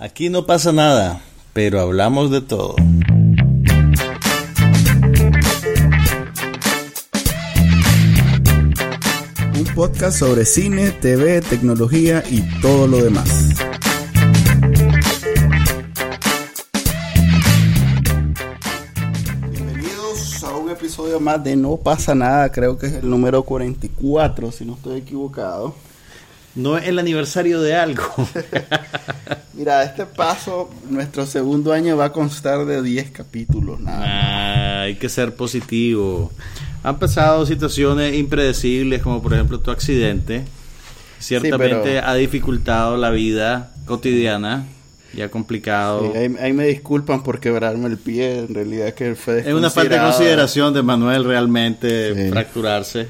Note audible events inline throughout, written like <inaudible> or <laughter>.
Aquí no pasa nada, pero hablamos de todo. Un podcast sobre cine, TV, tecnología y todo lo demás. Bienvenidos a un episodio más de No pasa nada, creo que es el número 44, si no estoy equivocado. No es el aniversario de algo. <laughs> Mira, este paso, nuestro segundo año va a constar de 10 capítulos, nada. más. Ah, hay que ser positivo. Han pasado situaciones impredecibles, como por ejemplo tu accidente. Ciertamente pero- ha dificultado la vida cotidiana y ha complicado. Sí, ahí, ahí me disculpan por quebrarme el pie, en realidad que fue es una falta de consideración de Manuel realmente Sí. fracturarse.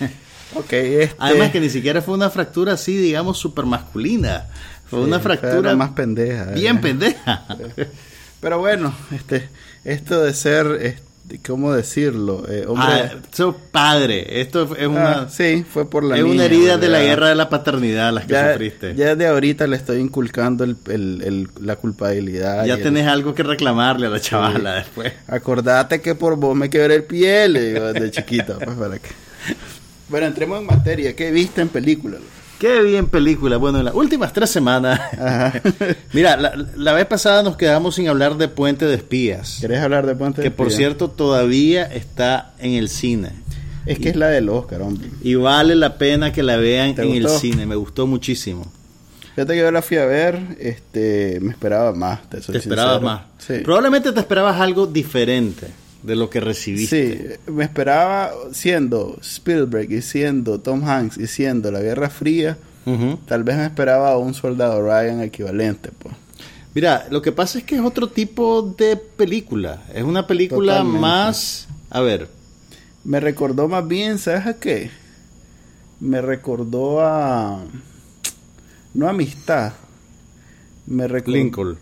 <laughs> Ok, este... Además que ni siquiera fue una fractura así, digamos, super masculina. Fue una Sí, fractura más pendeja. bien eh. pendeja. <laughs> Pero bueno, este, esto de ser, este, ¿cómo decirlo? Eh, hombre, Ah, so padre, esto es una, Ah, sí, fue por la es una herida de la guerra de la paternidad las que Ya, sufriste. ya de ahorita le estoy inculcando el, el- el- la culpabilidad. Ya tenés algo que reclamarle a la chavala después. Acordate que por vos me quebré el pie, le digo desde chiquito. Pues, para que... <laughs> Bueno, entremos en materia. ¿Qué viste en película? Qué bien película. Bueno, en las últimas tres semanas. Ajá. <laughs> Mira, la, la vez pasada nos quedamos sin hablar de Puente de Espías. ¿Querés hablar de Puente de Que por cierto todavía está en el cine. Es que es la del Oscar, hombre. Y vale la pena que la vean ¿Te en el cine. Me gustó muchísimo. Fíjate que yo la fui a ver, este, me esperaba más. Te, soy Te esperabas más. Sí. Probablemente te esperabas algo diferente de lo que Sí, recibiste. me esperaba siendo Spielberg y siendo Tom Hanks y siendo la Guerra Fría, tal vez me esperaba a un soldado Ryan equivalente, pues. Mira, lo que pasa es que es otro tipo de película. Es una película Totalmente. más... A ver, Me recordó más bien, ¿sabes a qué? Me recordó a no amistad. Me recordó Lincoln.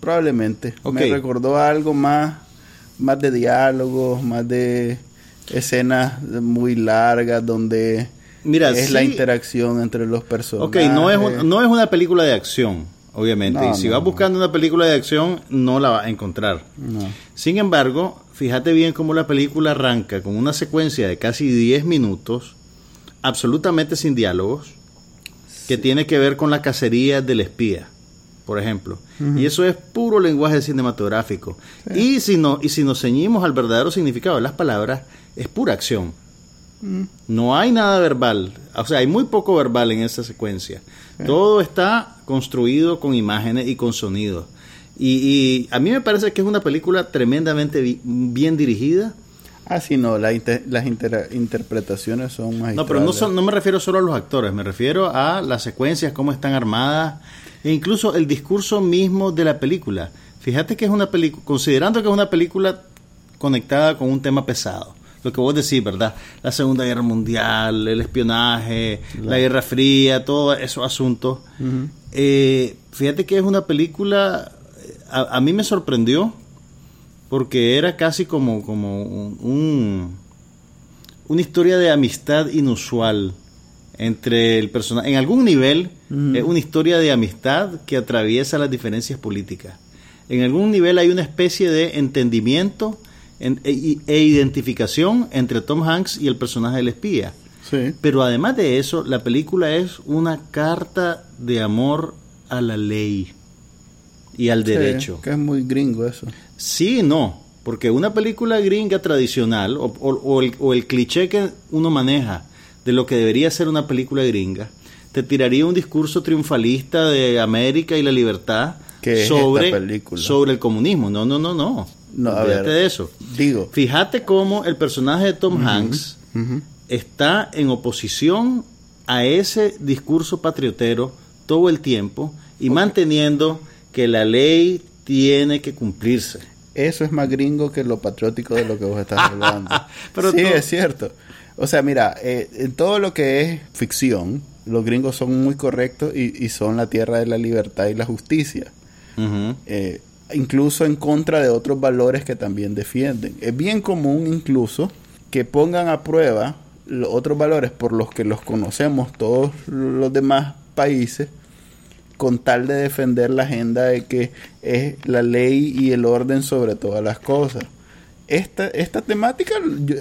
probablemente. Me recordó a algo más más de diálogos, más de escenas muy largas donde Mira, es sí- la interacción entre los personajes. Ok, no es, un- no es una película de acción, obviamente. No, y si no, vas buscando una película de acción, no la vas a encontrar. Sin embargo, fíjate bien cómo la película arranca con una secuencia de casi 10 minutos, absolutamente sin diálogos, que tiene que ver con la cacería del espía, por ejemplo. Y eso es puro lenguaje cinematográfico. Y, si no, y si nos ceñimos al verdadero significado de las palabras, es pura acción. Mm. No hay nada verbal, o sea, hay muy poco verbal en esa secuencia. Todo está construido con imágenes y con sonidos. Y, y a mí me parece que es una película tremendamente bi- bien dirigida. Ah, sí, no, la inter- las inter- interpretaciones son magistrales. No, pero no, son- no me refiero solo a los actores, me refiero a las secuencias, cómo están armadas, e incluso el discurso mismo de la película. Fíjate que es una película, considerando que es una película conectada con un tema pesado. Lo que vos decís, ¿verdad? La Segunda Guerra Mundial, el espionaje, la Guerra Fría, todos esos asuntos. Eh, fíjate que es una película, eh, a, a mí me sorprendió, porque era casi como, como un- un, una historia de amistad inusual entre el personaje. En algún nivel es una historia de amistad que atraviesa las diferencias políticas. En algún nivel hay una especie de entendimiento en- e, e identificación entre Tom Hanks y el personaje del espía. Sí. Pero además de eso, la película es una carta de amor a la ley y al Sí, derecho. que es muy gringo eso. Sí no, porque una película gringa tradicional o, o- o el, o el cliché que uno maneja de lo que debería ser una película gringa, te tiraría un discurso triunfalista de América y la libertad ¿Qué es sobre, sobre el comunismo. No, no, no, no. No, a ver. de eso. Digo, Fíjate cómo el personaje de Tom Hanks está en oposición a ese discurso patriotero todo el tiempo y manteniendo que la ley tiene que cumplirse. eso es más gringo que lo patriótico de lo que vos estás <laughs> hablando. Pero sí, tú- es cierto. O sea, mira, eh, en todo lo que es ficción, los gringos son muy correctos y, y son la tierra de la libertad y la justicia. Eh, incluso en contra de otros valores que también defienden. Es bien común incluso que pongan a prueba los otros valores por los que los conocemos todos los demás países con tal de defender la agenda de que es la ley y el orden sobre todas las cosas. Esta, esta temática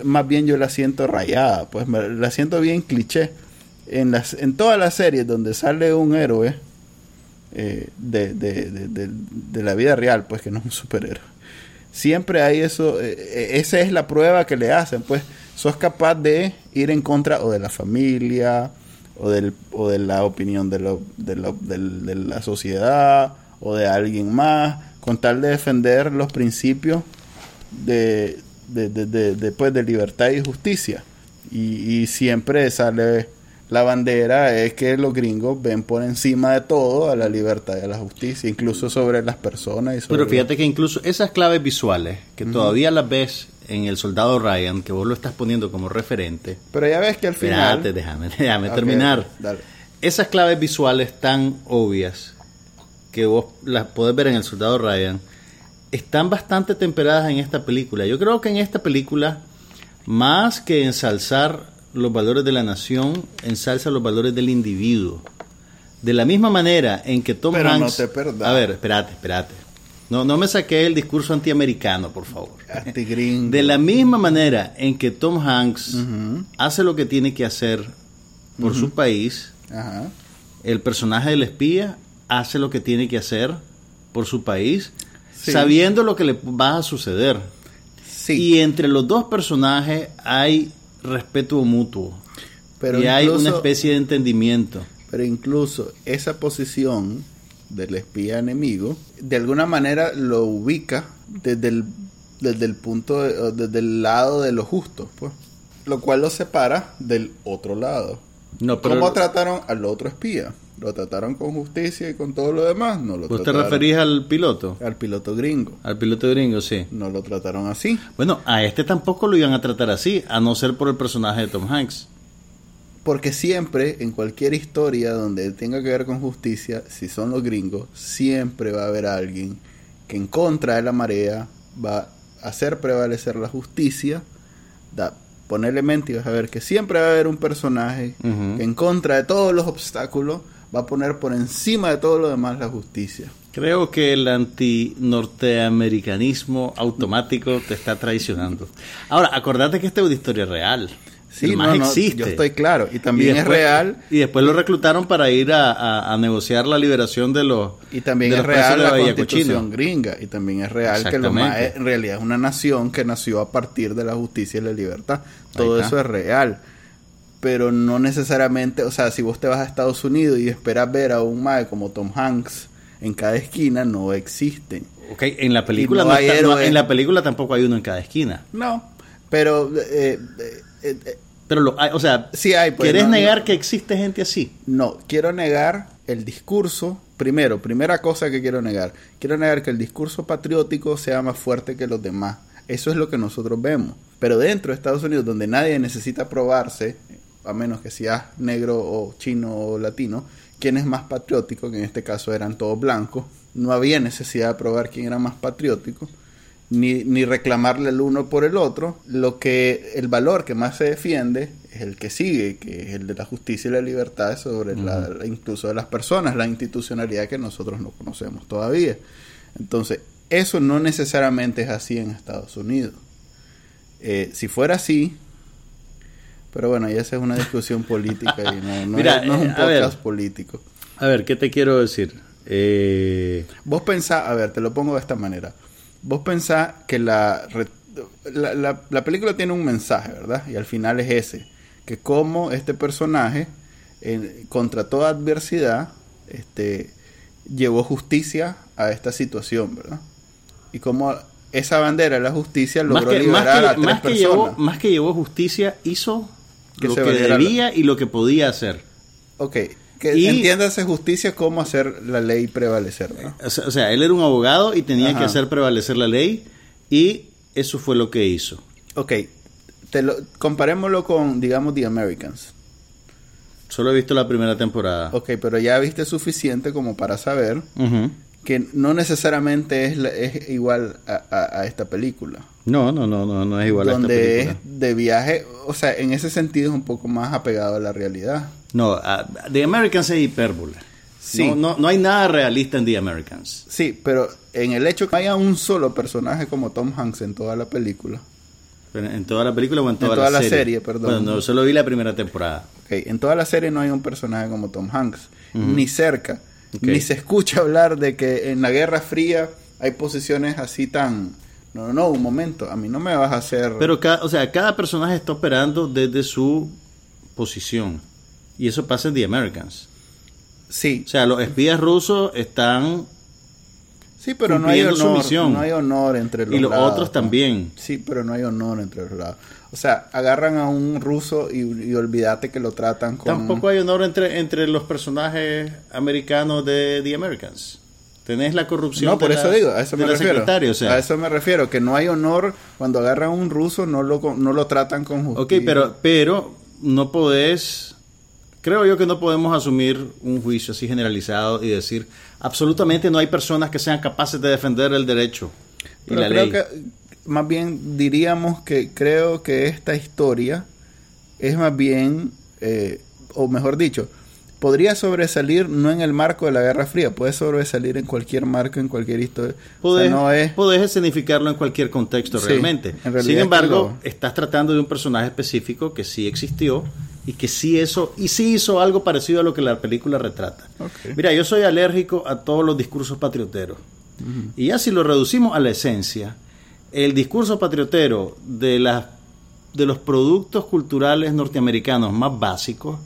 más bien yo la siento rayada, pues la siento bien cliché. En, las, en todas las series donde sale un héroe eh, de, de, de, la vida real, pues que no es un superhéroe, siempre hay eso, eh, eh, esa es la prueba que le hacen, pues sos capaz de ir en contra o de la familia, o, del, o de la opinión de, lo, de, lo, de, la sociedad o de alguien más, con tal de defender los principios de, de, de, de, pues, libertad y justicia. Y, siempre sale la bandera, es que los gringos ven por encima de todo a la libertad y a la justicia, incluso sobre las personas. Y Pero fíjate que incluso esas claves visuales, que todavía las ves en El Soldado Ryan, que vos lo estás poniendo como referente. Pero ya ves que al final. Espérate, déjame, <laughs> déjame terminar. Esas claves visuales tan obvias que vos las podés ver en El Soldado Ryan están bastante temperadas en esta película. Yo creo que en esta película, más que ensalzar los valores de la nación, ensalza los valores del individuo. De la misma manera en que Tom Pero Hanks. No te a ver, espérate, espérate. No, no me saqué el discurso antiamericano, por favor. Antigringo. De la misma manera en que Tom Hanks hace lo que tiene que hacer por su país, el personaje del espía hace lo que tiene que hacer por su país, sabiendo lo que le va a suceder. Y entre los dos personajes hay respeto mutuo. Pero y hay una especie de entendimiento. Pero incluso esa posición del espía enemigo, de alguna manera lo ubica desde el, desde el punto, desde el lado de lo justo, pues. Lo cual lo separa del otro lado. No, pero ¿Cómo trataron al otro espía? Lo trataron con justicia y con todo lo demás. No lo ¿Vos te referís al piloto? Al piloto gringo. Al piloto gringo, sí. No lo trataron así. Bueno, a este tampoco lo iban a tratar así, a no ser por el personaje de Tom Hanks. Porque siempre, en cualquier historia donde tenga que ver con justicia, si son los gringos, siempre va a haber alguien que en contra de la marea va a hacer prevalecer la justicia, da, ponerle mente y vas a ver que siempre va a haber un personaje que en contra de todos los obstáculos va a poner por encima de todo lo demás la justicia. Creo que el anti-norteamericanismo automático te está traicionando. Ahora, acordate que esta es una historia real. Sí, más existe. yo estoy claro. Y también es real. Y después lo reclutaron para ir a, negociar la liberación de los. Y también es real la constitución gringa. Y también es real que los maes en realidad es una nación que nació a partir de la justicia y la libertad. Todo eso es real. Pero no necesariamente, o sea, si vos te vas a Estados Unidos y esperas ver a un mae como Tom Hanks en cada esquina, no existen. Ok, en la película no, en la película tampoco hay uno en cada esquina. No, pero eh, eh, eh, pero lo, o sea, sí hay, pues, ¿quieres negar que existe gente así? No, quiero negar el discurso. Primero, primera cosa que quiero negar. Quiero negar que el discurso patriótico sea más fuerte que los demás. Eso es lo que nosotros vemos. Pero dentro de Estados Unidos, donde nadie necesita probarse, a menos que seas negro o chino o latino, quién es más patriótico, que en este caso eran todos blancos, no había necesidad de probar quién era más patriótico ni, ni reclamarle el uno por el otro. Lo que el valor que más se defiende es el que sigue, que es el de la justicia y la libertad sobre la, incluso de las personas, la institucionalidad que nosotros no conocemos todavía. Entonces, eso no necesariamente es así en Estados Unidos. Eh, si fuera así, pero bueno, ya esa es una discusión política y no, es, un eh, podcast político. A ver, ¿qué te quiero decir? Eh... Vos pensás, a ver, te lo pongo de esta manera. Vos pensás que la, la, la, película tiene un mensaje, ¿verdad? Y al final es ese, que como este personaje, contra toda adversidad, este, llevó justicia a esta situación, ¿verdad? Y como esa bandera de la justicia logró liberar a tres más personas. Que llevó, más que llevó justicia, hizo lo que debía y lo que podía hacer. Ok, que y, entiéndase justicia cómo hacer la ley prevalecer, ¿no? O sea, él era un abogado y tenía que hacer prevalecer la ley y eso fue lo que hizo. Ok, te lo, comparémoslo con, digamos, The Americans. Solo he visto la primera temporada. Ok, pero ya viste suficiente como para saber que no necesariamente es, es igual a, esta película. No, no, no, no, no es igual a esta película. Donde es de viaje, o sea, en ese sentido es un poco más apegado a la realidad. No, The Americans es hipérbole. Sí. No, no, no hay nada realista en The Americans. Sí, pero en el hecho que haya un solo personaje como Tom Hanks en toda la película. En toda la película o en toda, toda la serie. serie, perdón. Bueno, no, solo vi la primera temporada. Ok, en toda la serie no hay un personaje como Tom Hanks, ni cerca, Ni se escucha hablar de que en la Guerra Fría hay posiciones así tan... No, no, no, un momento, a mí no me vas a hacer... Pero, cada, o sea, cada personaje está operando desde su posición. Y eso pasa en The Americans. sí, O sea, los espías rusos están... sí, pero no hay, honor, misión. no hay honor entre los Y los lados, otros también. Sí, pero no hay honor entre los lados. O sea, agarran a un ruso y, y olvídate que lo tratan con... Tampoco hay honor entre, entre los personajes americanos de The Americans. Tenés la corrupción. No, por de eso la- digo, a eso me refiero. secretaria, o sea. A eso me refiero, que no hay honor cuando agarran a un ruso, no lo, no lo tratan con Ok, justicia. pero, pero no podés, creo yo que no podemos asumir un juicio así generalizado y decir absolutamente no hay personas que sean capaces de defender el derecho y la creo ley. que más bien diríamos que creo que esta historia es más bien, eh, o mejor dicho, podría sobresalir no en el marco de la Guerra Fría, puede sobresalir en cualquier marco, en cualquier historia. O Podés, sea, no es... podés escenificarlo en cualquier contexto Sí, realmente. en Sin es embargo, estás tratando de un personaje específico que sí existió y que sí eso y sí hizo algo parecido a lo que la película retrata. Mira, yo soy alérgico a todos los discursos patrioteros. Y ya si lo reducimos a la esencia, el discurso patriotero de las de los productos culturales norteamericanos más básicos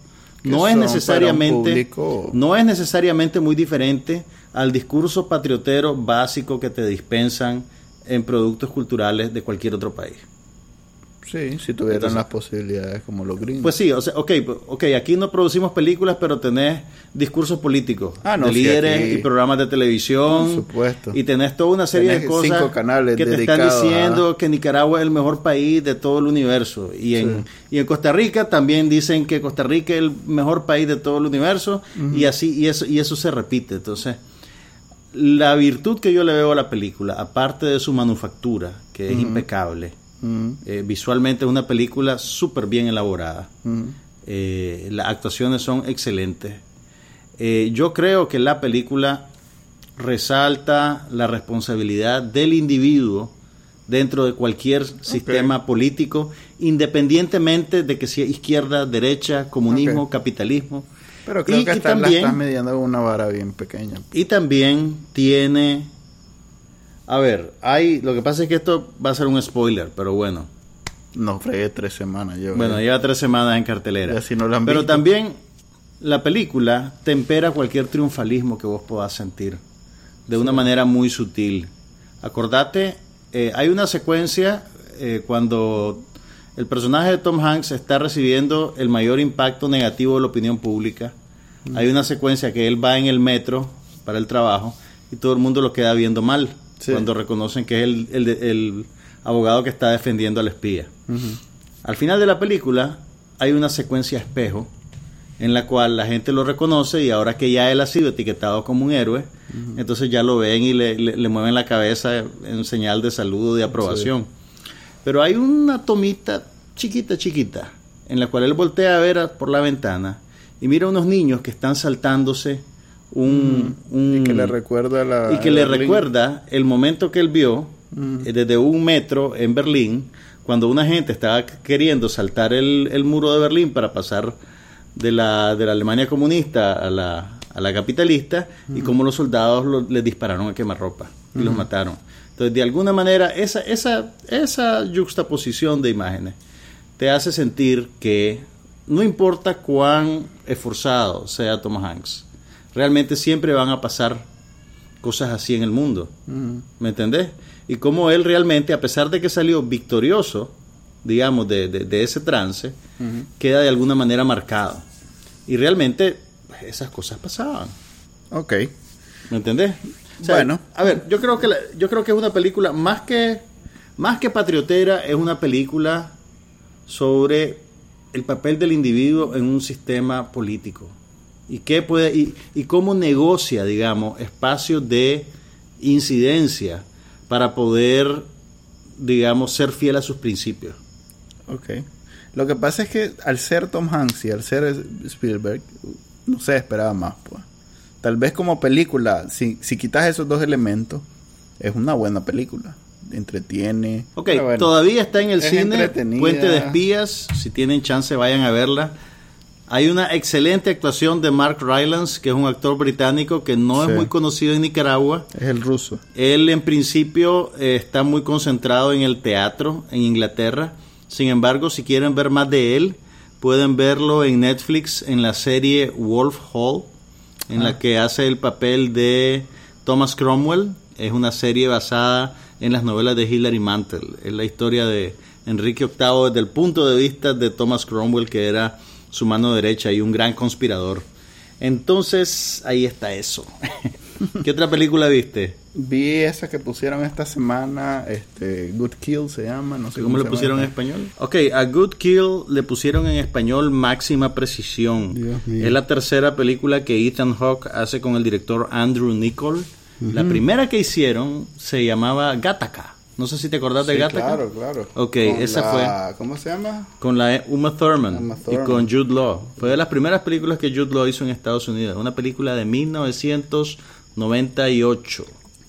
no es necesariamente no es necesariamente muy diferente al discurso patriotero básico que te dispensan en productos culturales de cualquier otro país. Sí, si tuvieran Entonces- las posibilidades como los gringos. Pues sí, o sea, ok, ok, aquí no producimos películas, pero tenés discursos políticos Ah, no, de sí, líderes aquí- y programas de televisión. Por supuesto. Y tenés toda una serie de cosas cinco canales que te están a- diciendo que Nicaragua es el mejor país de todo el universo. Y en, y en Costa Rica también dicen que Costa Rica es el mejor país de todo el universo. Y así, y eso, y eso se repite. Entonces, la virtud que yo le veo a la película, aparte de su manufactura, que es impecable, Eh, visualmente es una película súper bien elaborada. Eh, las actuaciones son excelentes. Eh, yo creo que la película resalta la responsabilidad del individuo dentro de cualquier sistema político, independientemente de que sea izquierda, derecha, comunismo, capitalismo. Pero creo Y- que y esta la también- estás midiendo con una vara bien pequeña. Y también tiene... A ver, hay... Lo que pasa es que esto va a ser un spoiler, pero bueno. No fregué tres semanas yo. Bueno, eh. lleva tres semanas en cartelera. Si no Pero visto. también la película tempera cualquier triunfalismo que vos puedas sentir de una manera muy sutil. Acordate, eh, hay una secuencia eh, cuando el personaje de Tom Hanks está recibiendo el mayor impacto negativo de la opinión pública. Mm. Hay una secuencia que él va en el metro para el trabajo y todo el mundo lo queda viendo mal Sí. cuando reconocen que es el, el el abogado que está defendiendo al espía. Al final de la película hay una secuencia espejo en la cual la gente lo reconoce y ahora que ya él ha sido etiquetado como un héroe, entonces ya lo ven y le, le- le mueven la cabeza en señal de saludo, de aprobación. Pero hay una tomita chiquita, chiquita, en la cual él voltea a ver a- por la ventana y mira a unos niños que están saltándose un... un- Y que le recuerda la. y que le Berlín. recuerda el momento que él vio Mm. eh, desde un metro en Berlín, cuando una gente estaba queriendo saltar el, el muro de Berlín para pasar de la, de la Alemania comunista a la, a la capitalista, y cómo los soldados lo- les dispararon a quemarropa y los mataron. Entonces, de alguna manera, esa, esa, esa juxtaposición de imágenes te hace sentir que no importa cuán esforzado sea Tom Hanks, realmente siempre van a pasar cosas así en el mundo. Ujú. ¿Me entendés? Y cómo él realmente, a pesar de que salió victorioso, digamos, de, de- de ese trance, queda de alguna manera marcado. Y realmente pues, esas cosas pasaban. Ok. ¿Me entendés? Bueno. A ver, yo creo que la- yo creo que es una película más que más que patriotera, es una película sobre el papel del individuo en un sistema político y qué puede y, y cómo negocia, digamos, espacios de incidencia para poder, digamos, ser fiel a sus principios. Ok. Lo que pasa es que al ser Tom Hanks y al ser Spielberg, no se esperaba más, pues. Tal vez como película, si, si quitas esos dos elementos, es una buena película. Entretiene. Ok, bueno, todavía está en el es cine. Puente de Espías. Si tienen chance, vayan a verla. Hay una excelente actuación de Mark Rylance, que es un actor británico que no Sí. es muy conocido en Nicaragua. Es el ruso. Él en principio eh, está muy concentrado en el teatro en Inglaterra. Sin embargo, si quieren ver más de él, pueden verlo en Netflix en la serie Wolf Hall, en Ah. la que hace el papel de Thomas Cromwell. Es una serie basada en las novelas de Hilary Mantel. Es la historia de Enrique VIII desde el punto de vista de Thomas Cromwell, que era su mano derecha y un gran conspirador. Entonces, ahí está eso. <laughs> ¿Qué otra película viste? Vi esa que pusieron esta semana, este, Good Kill se llama, no sé ¿Cómo le pusieron en español? Ok, a Good Kill le pusieron en español máxima precisión. Dios mío. Es la tercera película que Ethan Hawke hace con el director Andrew Nichol. La primera que hicieron se llamaba Gattaca. No sé si te acordás de Sí, Gattaca. claro, claro. Ok, Con esa la- ¿Cómo se llama? Con la Uma Thurman, Uma y con Jude Law. Fue de las primeras películas que Jude Law hizo en Estados Unidos. Una película de 1998.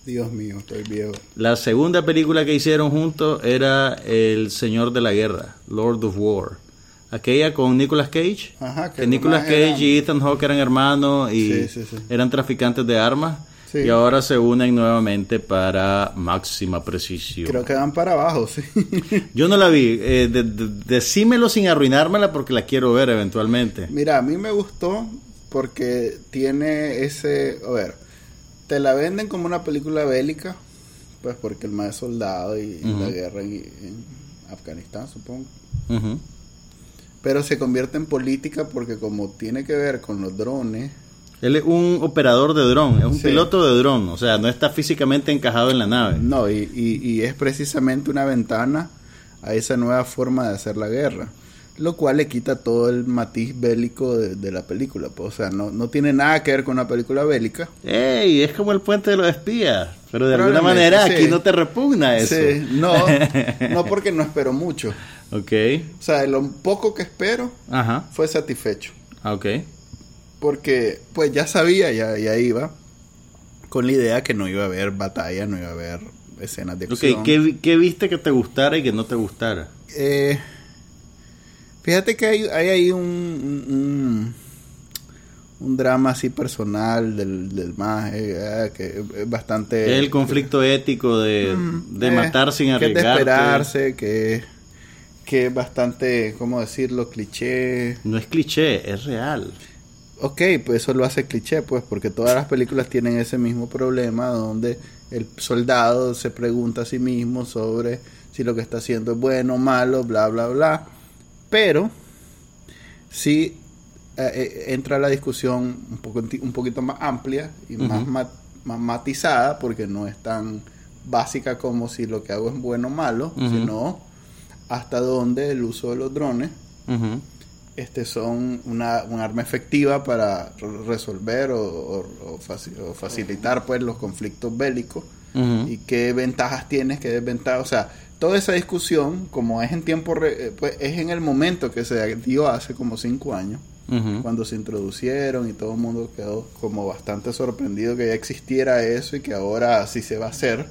Dios mío, estoy viejo. La segunda película que hicieron juntos era El Señor de la Guerra, Lord of War. Aquella con Nicolas Cage. Ajá, que que los Nicolas Cage eran- y Ethan Hawke eran hermanos y Sí, sí, sí. eran traficantes de armas. Sí. Y ahora se unen nuevamente para máxima precisión. Creo que van para abajo, sí. <laughs> Yo no la vi. Eh, de- de- decímelo sin arruinármela porque la quiero ver eventualmente. Mira, a mí me gustó porque tiene ese, a ver, te la venden como una película bélica, pues porque el más es soldado y, la guerra en, en Afganistán, supongo. Pero se convierte en política porque como tiene que ver con los drones, Él es un operador de dron, es un Sí. piloto de dron, o sea, no está físicamente encajado en la nave. no, y, y- y es precisamente una ventana a esa nueva forma de hacer la guerra. Lo cual le quita todo el matiz bélico de, de la película. pues, o sea, no, no tiene nada que ver con una película bélica. ¡Ey! Es como el puente de los espías. Pero de alguna manera sí. aquí no te repugna eso. Sí, no, <laughs> no porque no espero mucho. Ok. O sea, de lo poco que espero Ajá. fue satisfecho. Ah, Ok. Porque pues ya sabía, ya, ya iba con la idea que no iba a haber batalla, no iba a haber escenas de acción. ¿qué, vi- qué viste que te gustara y que no te gustara? Eh, fíjate que hay, hay ahí un, un, un drama así personal del, del más eh, que es bastante... Es el conflicto ético de, Mm, de eh, matar sin que es de arriesgarte. esperarse, que, que es bastante, ¿cómo decirlo? Cliché. No es cliché, es real. Ok, pues eso lo hace cliché, pues, porque todas las películas tienen ese mismo problema donde el soldado se pregunta a sí mismo sobre si lo que está haciendo es bueno o malo, bla, bla, bla. Pero, sí eh, eh, entra la discusión un, poco, un poquito más amplia y más, Ujú. ma- más matizada, porque no es tan básica como si lo que hago es bueno o malo, sino hasta dónde el uso de los drones Ujú. Este son una, un arma efectiva para re- resolver o, o- o faci- o facilitar pues los conflictos bélicos. Y qué ventajas tienes, qué desventajas, o sea, toda esa discusión, como es en tiempo, re- eh, pues es en el momento que se dio hace como cinco años, cuando se introducieron y todo el mundo quedó como bastante sorprendido que ya existiera eso y que ahora sí se va a hacer,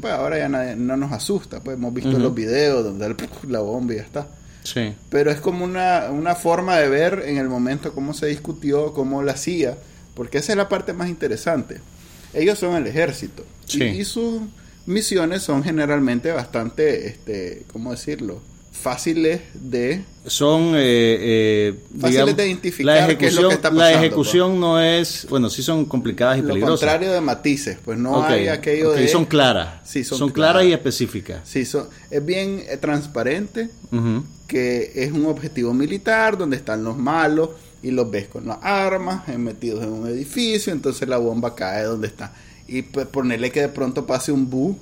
pues ahora ya nadie- no nos asusta, pues. Hemos visto los videos donde el- <laughs> la bomba y ya está Sí. pero es como una, una forma de ver en el momento cómo se discutió, cómo la hacía, porque esa es la parte más interesante. Ellos son el ejército y- sus misiones son generalmente bastante, este, ¿cómo decirlo? Fáciles de... Son, eh, eh, Fáciles de identificar la qué es lo ejecución, que está la pasando, ejecución no es, bueno, sí son complicadas y Lo peligrosas. contrario de matices, pues no hay aquello ok, de... son claras. Sí, son son claras claras. y específicas. Sí, son, es bien eh, transparente, que es un objetivo militar donde están los malos y los ves con las armas eh, metidos en un edificio, entonces la bomba cae donde está. Y pues ponerle que de pronto pase un bu,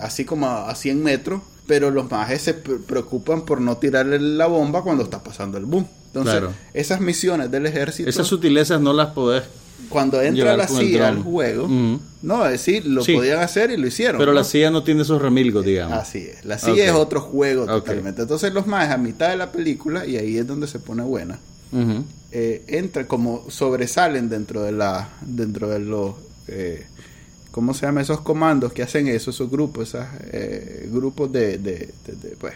así como a, a 100 metros, pero los majes se pre- preocupan por no tirarle la bomba cuando está pasando el bu. Entonces, Claro. esas misiones del ejército, Esas sutilezas no las podés. cuando entra la CIA al juego, no, es decir, lo Sí. podían hacer y lo hicieron. Pero ¿no? la CIA no tiene esos remilgos, digamos. Así es. La CIA Ok. es otro juego totalmente. Entonces los más a mitad de la película y ahí es donde se pone buena. Eh, entra como sobresalen dentro de la dentro de los eh, ¿cómo se llama? esos comandos que hacen eso esos grupos esos eh, grupos de, de, de- de, pues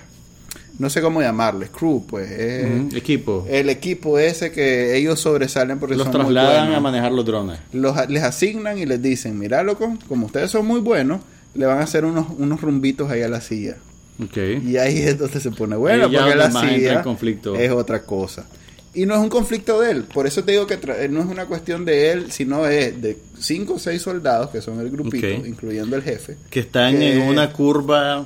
no sé cómo llamarles crew pues eh, Equipo. el equipo ese que ellos sobresalen porque Los son trasladan a manejar los drones. Los- les asignan y les dicen mira loco como ustedes son muy buenos le van a hacer unos unos rumbitos ahí a la silla Ok. y ahí es donde se pone bueno, porque la conflicto. es otra cosa. Y no es un conflicto de él, por eso te digo que tra- no es una cuestión de él, sino es de cinco o seis soldados, que son el grupito, incluyendo el jefe. Que están que- en una curva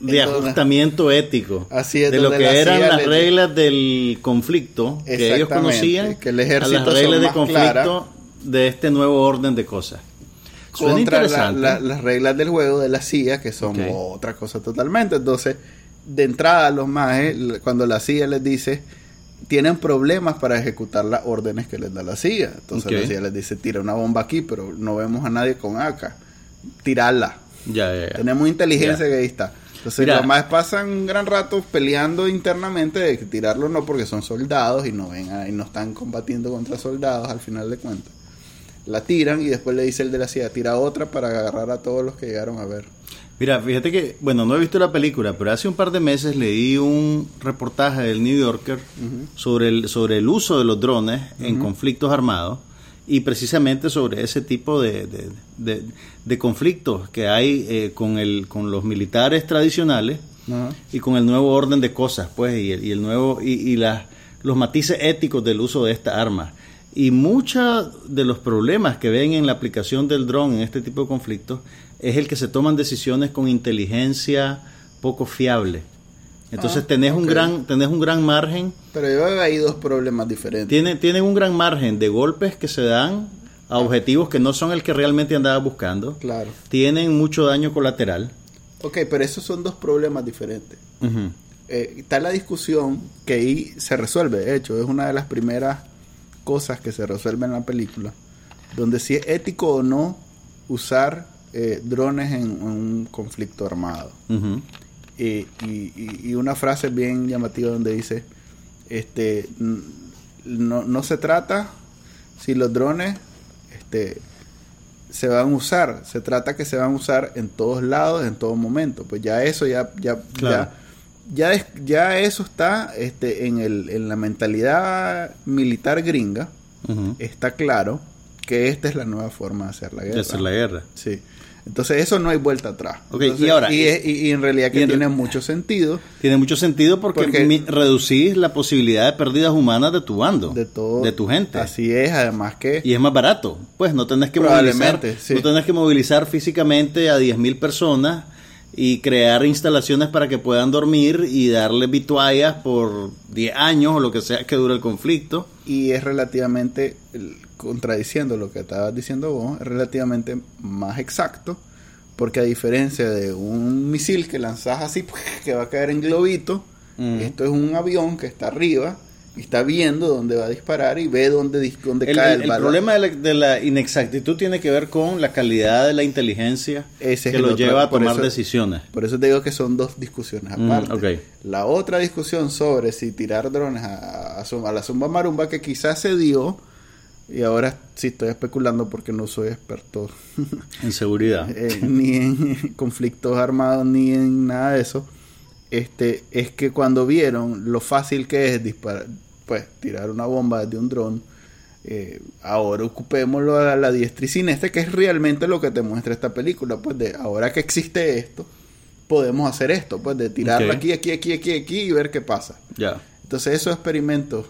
de Entonces, ajustamiento ético. Así es, de lo que la eran las le- reglas del conflicto que ellos conocían que el a ejército las reglas de conflicto claras. de este nuevo orden de cosas. Suena contra la- interesante. la- las reglas del juego de la CIA, que son Ok. otra cosa totalmente. Entonces, de entrada, los mages, l- cuando la CIA les dice, tienen problemas para ejecutar las órdenes que les da la CIA. Entonces, la CIA les dice, tira una bomba aquí, pero no vemos a nadie con AK. Tirarla. Ya, ya, ya. Tenemos inteligencia que ahí está. Entonces, Mira. los mages pasan un gran rato peleando internamente de que tirarlo no porque son soldados y no ven a- y no están combatiendo contra soldados al final de cuentas. La tiran y después le dice el de la CIA, tira otra para agarrar a todos los que llegaron a ver. Mira, fíjate que, bueno, no he visto la película, pero hace un par de meses leí un reportaje del New Yorker sobre, el, sobre el uso de los drones en conflictos armados y precisamente sobre ese tipo de, de, de- de conflictos que hay eh, con, el, con los militares tradicionales y con el nuevo orden de cosas, pues, y el, y el nuevo y, y las los matices éticos del uso de esta arma. Y muchos de los problemas que ven en la aplicación del dron en este tipo de conflictos es el que se toman decisiones con inteligencia poco fiable. Entonces Ah, tenés un gran tenés un gran margen, Pero yo veo ahí dos problemas diferentes. tiene, tienen un gran margen de golpes que se dan a objetivos que no son el que realmente andaba buscando. Claro. Tienen mucho daño colateral. Ok, pero esos son dos problemas diferentes. Eh, está la discusión que ahí se resuelve, de hecho, es una de las primeras cosas que se resuelve en la película, donde si es ético o no usar eh, drones en, en un conflicto armado. Eh, y, y- y una frase bien llamativa donde dice, este, no, no se trata si los drones este, se van a usar, se trata que se van a usar en todos lados, en todo momento. Pues ya eso, ya, ya, Claro. ya, ya, es- ya eso está este, en, el, en la mentalidad militar gringa, está claro que esta es la nueva forma de hacer la guerra. De hacer la guerra. Sí. Entonces eso no hay vuelta atrás. Entonces, y ahora- y, es- y- y en realidad que en- tiene mucho sentido Tiene mucho sentido porque, Porque- reducís la posibilidad de pérdidas humanas de tu bando, de todo. de tu gente. Así es, además que Y es más barato. Pues no tenés que movilizar, sí. no tenés que movilizar físicamente a 10.000 personas y crear instalaciones para que puedan dormir y darles vituallas por 10 años o lo que sea que dure el conflicto. y es relativamente el- contradiciendo lo que estabas diciendo vos, es relativamente más exacto, porque a diferencia de un misil que lanzás así que va a caer en globito, Ujú. esto es un avión que está arriba y está viendo dónde va a disparar y ve dónde, dónde El, cae el- el, el balón. problema de la, de la inexactitud tiene que ver con la calidad de la inteligencia Ese que lo otro- lleva a tomar eso- decisiones. Por eso te digo que son dos discusiones Mm, aparte. La otra discusión sobre si tirar drones a, a, a la zumba marumba que quizás se dio, y ahora sí estoy especulando porque no soy experto <laughs> En seguridad. <laughs> eh, ni en <laughs> conflictos armados ni en nada de eso, este, es que cuando vieron lo fácil que es disparar, pues tirar una bomba desde un dron, eh, ahora ocupémoslo a la diestra y siniestra, que es realmente lo que te muestra esta película, pues de ahora que existe esto, podemos hacer esto, pues de tirarlo aquí, aquí, aquí, aquí, aquí y ver qué pasa. Ya. Entonces esos experimentos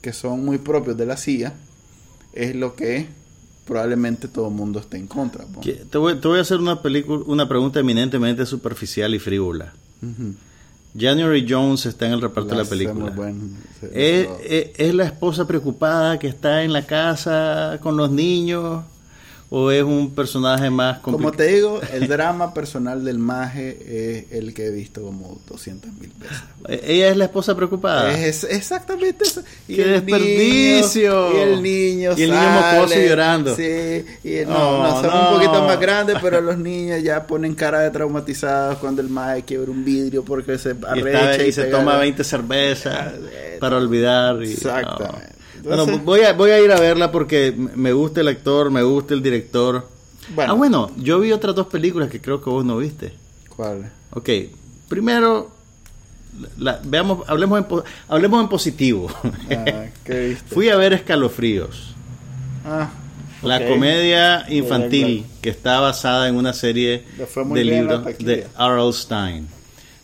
que son muy propios de la CIA es lo que probablemente todo el mundo esté en contra. Te voy, te voy a hacer una película, una pregunta eminentemente superficial y frívola. January Jones está en el reparto de la película. muy bueno. Sí, ¿Es, eso- es- es la esposa preocupada que está en la casa con los niños? ¿O es un personaje más Como complicado? te digo, el drama personal del maje es el que he visto como 200 mil veces. ¿Ella es la esposa preocupada? Es, exactamente eso. Ah. ¡Qué desperdicio! Niño, y el niño Y el niño mocoso llorando. Sí, y no, Oh, no, son no. un poquito más grandes, pero los niños ya ponen cara de traumatizados cuando el maje quiebra un vidrio porque se y, arrecha está- y se pega toma la- 20 cervezas Ah, para olvidar. y- Exactamente. <laughs> Bueno, voy a, voy a ir a verla porque me gusta el actor, me gusta el director. Bueno. Ah, bueno, yo vi otras dos películas que creo que vos no viste. ¿Cuál? Ok, primero, la- veamos, hablemos en, po- hablemos en positivo. Ah, <laughs> ¿Qué viste? Fui a ver Escalofríos, Ah, la comedia infantil que está basada en una serie de libros de R.L. Stein.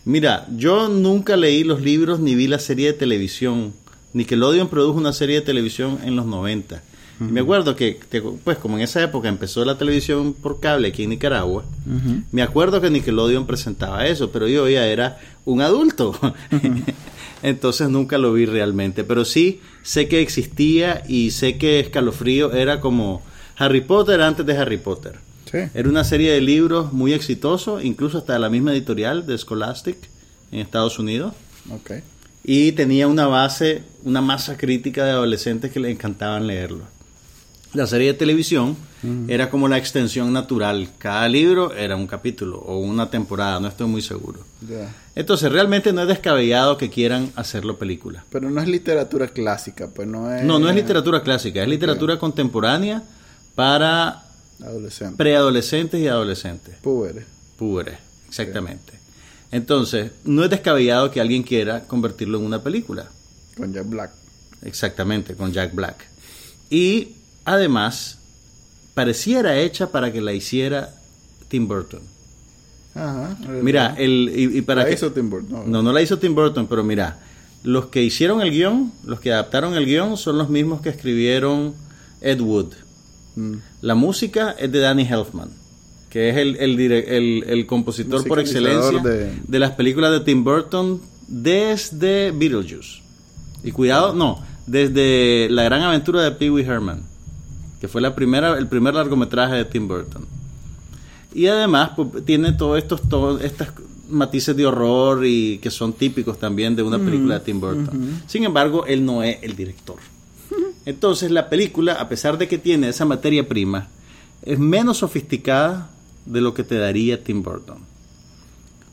Mira, yo nunca leí los libros ni vi la serie de televisión. Nickelodeon produjo una serie de televisión en los 90. Y me acuerdo que, pues como en esa época empezó la televisión por cable aquí en Nicaragua, me acuerdo que Nickelodeon presentaba eso, pero yo ya era un adulto. <laughs> Entonces nunca lo vi realmente. Pero sí sé que existía y sé que Escalofrío era como Harry Potter antes de Harry Potter. Sí. Era una serie de libros muy exitoso, incluso hasta la misma editorial de Scholastic en Estados Unidos. Ok. Y tenía una base, una masa crítica de adolescentes que le encantaban leerlo. La serie de televisión era como la extensión natural. Cada libro era un capítulo o una temporada, no estoy muy seguro. Entonces, realmente no es descabellado que quieran hacerlo película. Pero no es literatura clásica, pues no es... No, no es literatura clásica, es literatura contemporánea para Adolescente. preadolescentes y adolescentes. Púberes. Púberes, exactamente. Entonces, no es descabellado que alguien quiera convertirlo en una película. Con Jack Black. Exactamente, con Jack Black. Y además, pareciera hecha para que la hiciera Tim Burton. Ajá. Mira, el, y, y para La que- hizo Tim Burton. No, no la hizo Tim Burton, pero mira, los que hicieron el guion, los que adaptaron el guion, son los mismos que escribieron Ed Wood. Mm. La música es de Danny Elfman, que es el, el, el- el compositor por excelencia de- de... las películas de Tim Burton desde Beetlejuice. Y cuidado, no, desde La gran aventura de Pee Wee Herman, que fue la primera, el primer largometraje de Tim Burton. Y además pues, tiene todos estos todos estas matices de horror y que son típicos también de una película de Tim Burton. Sin embargo, él no es el director. Entonces la película, a pesar de que tiene esa materia prima, es menos sofisticada de lo que te daría Tim Burton.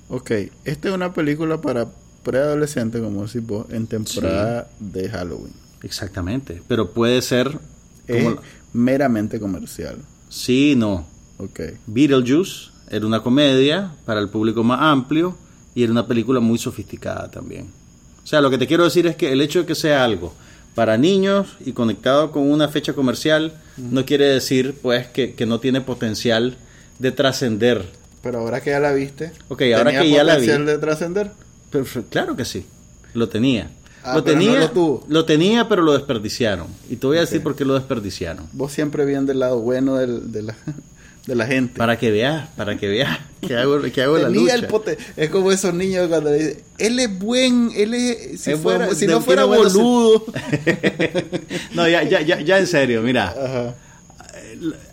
Ok, esta es una película para preadolescentes, como decís vos, en temporada de Halloween. Exactamente. Pero puede ser Es meramente comercial. Sí, no. Ok. Beetlejuice era una comedia para el público más amplio y era una película muy sofisticada también. O sea, lo que te quiero decir es que el hecho de que sea algo para niños y conectado con una fecha comercial no quiere decir pues que, que no tiene potencial de trascender. Pero ahora que ya la viste, Ok, ahora ¿tenía que ya la vi. de trascender? Pero, claro que sí, lo tenía. Ah, lo pero no tenía, lo tuvo. lo tenía, pero lo desperdiciaron. Y te voy a decir Ok. por qué lo desperdiciaron. Vos siempre bien del lado bueno del- de, la, <laughs> de la gente. Para que veas, para que veas que hago, que hago la Tenía lucha. el pote- es como esos niños cuando le dicen, él es buen, él es, si, Es fuera, buen- si no fuera boludo. <laughs> no, ya, ya, ya, ya en serio, mira. Ajá.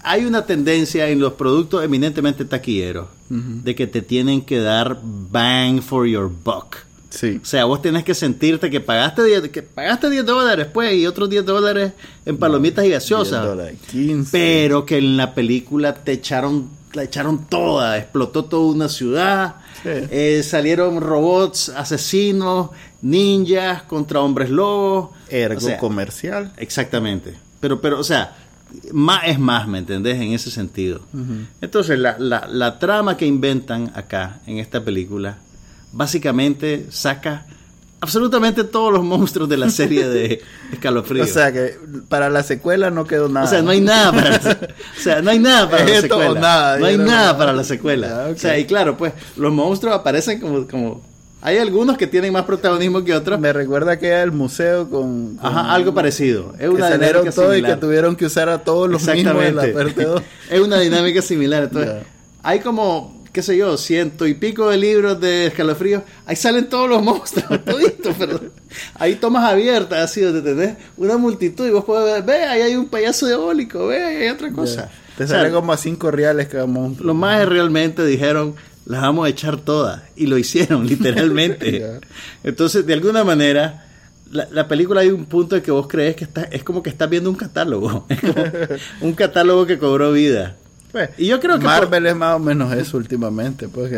Hay una tendencia en los productos eminentemente taquilleros de que te tienen que dar bang for your buck. Sí. O sea, vos tenés que sentirte que pagaste 10, que pagaste 10 dólares pues y otros 10 dólares en palomitas y 10 gaseosas. dólares, 15. Pero que en la película te echaron, la echaron toda, explotó toda una ciudad, Sí. eh, salieron robots, asesinos, ninjas contra hombres lobos. Ergo O sea, comercial. Exactamente. Pero, pero, o sea, más es más, ¿me entendés? En ese sentido. Entonces, la, la, la trama que inventan acá, en esta película, básicamente saca absolutamente todos los monstruos de la serie de <laughs> Escalofrío. O sea que para la secuela no quedó nada. O sea, no hay nada para la, o sea, no hay nada para la secuela. nada, no hay nada para la secuela. Ok. O sea, y claro, pues los monstruos aparecen como como hay algunos que tienen más protagonismo que otros. Me recuerda que era el museo con... con- Ajá, algo parecido. Es que una salieron dinámica todos y similar. que tuvieron que usar a todos los mismos de la parte dos. <laughs> es una dinámica similar. Entonces, Ya. hay como, qué sé yo, ciento y pico de libros de escalofríos. Ahí salen todos los monstruos, <laughs> toditos, pero hay tomas abiertas, así, donde tenés una multitud y vos podés ver, ve, ahí hay un payaso diabólico, ve, ahí hay otra cosa. Te O sea, sale como a cinco reales cada monstruo. Los más realmente dijeron, las vamos a echar todas. Y lo hicieron, <laughs> literalmente. Entonces, de alguna manera, la, la película hay un punto en que vos crees que está, es como que estás viendo un catálogo. <laughs> Es como <laughs> un catálogo que cobró vida. Pues, Y yo creo que Marvel es más o menos eso últimamente. Pues,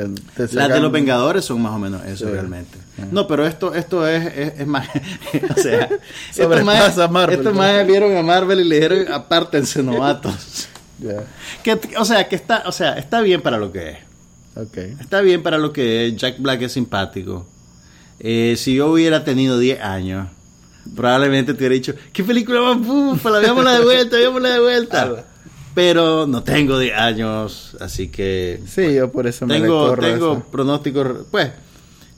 Las de los Vengadores son más o menos eso Sí. realmente. No, pero esto esto es, es, es más... o sea, estos más, Marvel, estos ¿no? más vieron a Marvel y le dijeron, apártense novatos. Ya, que, o sea, que está, o sea, está bien para lo que es. Ok. Está bien para lo que es. Jack Black es simpático. Eh, si yo hubiera tenido 10 años, probablemente te hubiera dicho, ¿qué película más bufa? La veámosla de vuelta, veámosla de vuelta. Ala. Pero no tengo 10 años, así que Sí, yo por eso me tengo, tengo pronósticos. Pues,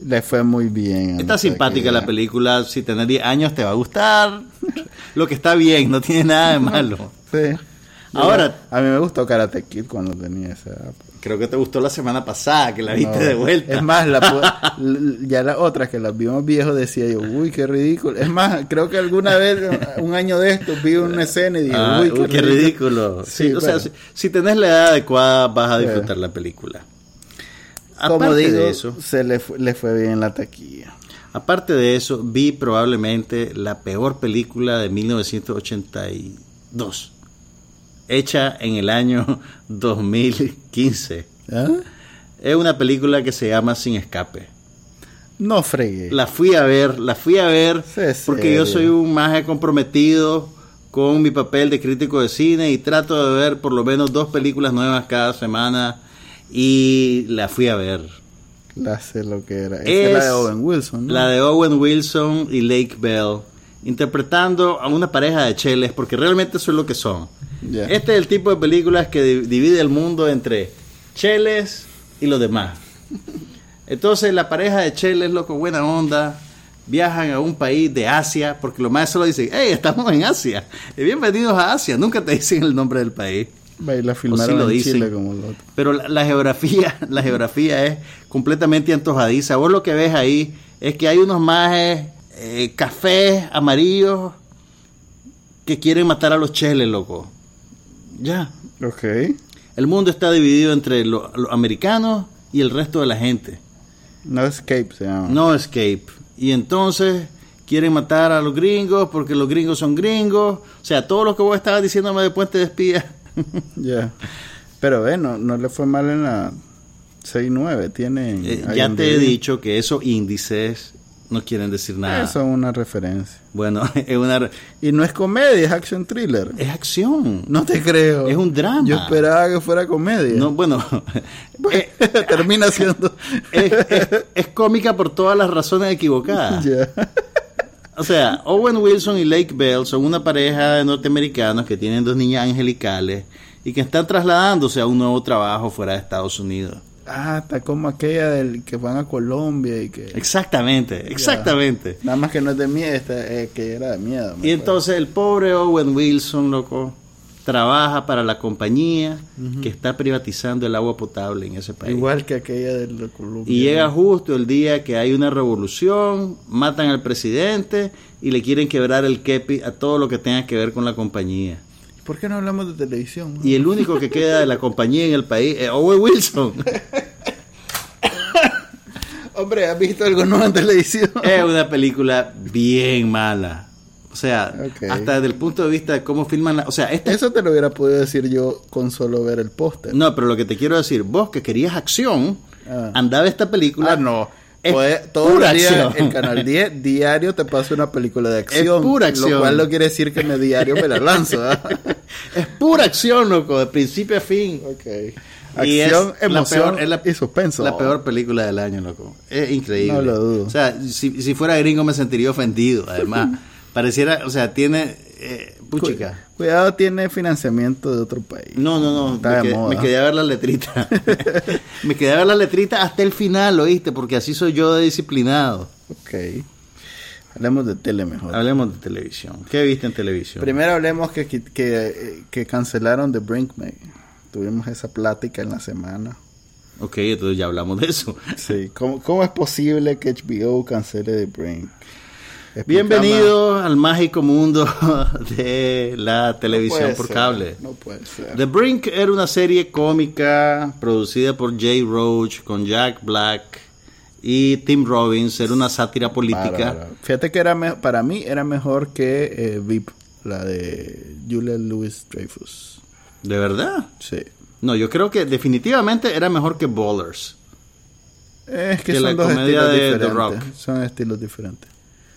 Le fue muy bien. está simpática la película. Si tenés 10 años, te va a gustar. <laughs> Lo que está bien, no tiene nada de malo. Sí. Ahora- a mí me gustó Karate Kid cuando tenía esa edad. Creo que te gustó la semana pasada, que la viste No, de vuelta. Es más, la <laughs> ya las otras que las vimos viejos decía yo, uy, qué ridículo. Es más, creo que alguna vez, un año de esto, vi una escena y dije, Ah, uy, uy, qué ridículo. Sí, Sí, o sea, si, si tenés la edad adecuada, vas a Sí. disfrutar la película. Como Aparte digo, de eso, se le, fu- le fue bien la taquilla. aparte de eso, vi probablemente la peor película de 1982, hecha en el año <laughs> 2015. ¿Ah? Es una película que se llama Sin Escape. No fregué. La fui a ver, la fui a ver Sí, porque yo soy un maje comprometido con mi papel de crítico de cine y trato de ver por lo menos dos películas nuevas cada semana y la fui a ver. La sé lo que era. Es es la de Owen Wilson. ¿no? La de Owen Wilson y Lake Bell interpretando a una pareja de cheles porque realmente eso es lo que son. Este es el tipo de películas que di- divide el mundo entre cheles y los demás. Entonces la pareja de cheles, loco, buena onda, viajan a un país de Asia, porque los más solo dicen, hey, estamos en Asia, bienvenidos a Asia, nunca te <laughs> dicen el nombre del país. Va, y la filmaron lo en dicen. Chile como lo otro. Pero la, la geografía, <laughs> la geografía es completamente antojadiza. Vos lo que ves ahí es que hay unos majes eh, cafés amarillos que quieren matar a los cheles, loco. Ya. Ok. El mundo está dividido entre lo- los americanos y el resto de la gente. No Escape se llama. No escape. Y entonces quieren matar a los gringos porque los gringos son gringos. O sea, todo lo que vos estabas diciéndome de Puente de Espía. <laughs> Ya. Pero ve, no, no le fue mal en la 6-9. Tiene. Eh, ya te he dicho que esos índices no quieren decir nada. Eso es una referencia. Bueno, <laughs> es una Y no es comedia, es action thriller. es acción. No te creo. Es un drama. Yo esperaba que fuera comedia. No, bueno, <laughs> <laughs> Termina siendo. es, es- es cómica por todas las razones equivocadas. Ya. O sea, Owen Wilson y Lake Bell son una pareja de norteamericanos que tienen dos niñas angelicales y que están trasladándose a un nuevo trabajo fuera de Estados Unidos. Ah, está como aquella del que van a Colombia y que. Exactamente, exactamente. Nada más que no es de miedo, esta, eh, que era de miedo. Y acuerdo. entonces el pobre Owen Wilson, loco, trabaja para la compañía que está privatizando el agua potable en ese país. Igual que aquella del de Colombia. Y llega justo el día que hay una revolución, matan al presidente y le quieren quebrar el kepi a todo lo que tenga que ver con la compañía. ¿Por qué no hablamos de televisión? Y el único que queda de la compañía en el país es Owen Wilson. <laughs> Hombre, ¿has visto algo nuevo en televisión? es una película bien mala. O sea, hasta desde el punto de vista de cómo filman la... O sea, este... Eso te lo hubiera podido decir yo con solo ver el póster. No, pero lo que te quiero decir, vos que querías acción, Ah. andaba esta película... Ah, no. Es días acción. el canal 10 diario te pasa una película de acción. pura acción. Lo cual no quiere decir que me diario me la lanzo. ¿ah? <laughs> Es pura acción, loco, de principio a fin. ok. Y Acción, es la emoción peor- es la- y suspenso. La peor película del año, loco. Es increíble. No lo dudo. O sea, si, si fuera gringo me sentiría ofendido, además. <laughs> Pareciera, o sea, tiene... Eh, puchica. Cu- Cuidado, tiene financiamiento de otro país. No, no, no. Está Me de quedé, moda. me quedé a ver la letrita. <laughs> <laughs> me quedé a ver la letrita hasta el final, ¿oíste? Porque así soy yo de disciplinado. Ok. Hablemos de tele mejor. Hablemos de televisión. ¿Qué viste en televisión? Primero hablemos que, que, que, que cancelaron The Brinkman. Tuvimos esa plática en la semana. Ok, entonces ya hablamos de eso. Sí. ¿Cómo, cómo es posible que HBO cancele The Brink? Explícame. Bienvenido al mágico mundo <laughs> de la televisión por ser, cable. No puede ser. The Brink era una serie cómica producida por Jay Roach con Jack Black y Tim Robbins. Era una sátira política. Fíjate que era para mí era mejor que eh, VIP, la de Julia Louis Dreyfus. ¿De verdad? Sí. No, yo creo que definitivamente era mejor que Ballers. Es que, Que la son dos comedia estilos de The diferentes. Rock. Son estilos diferentes.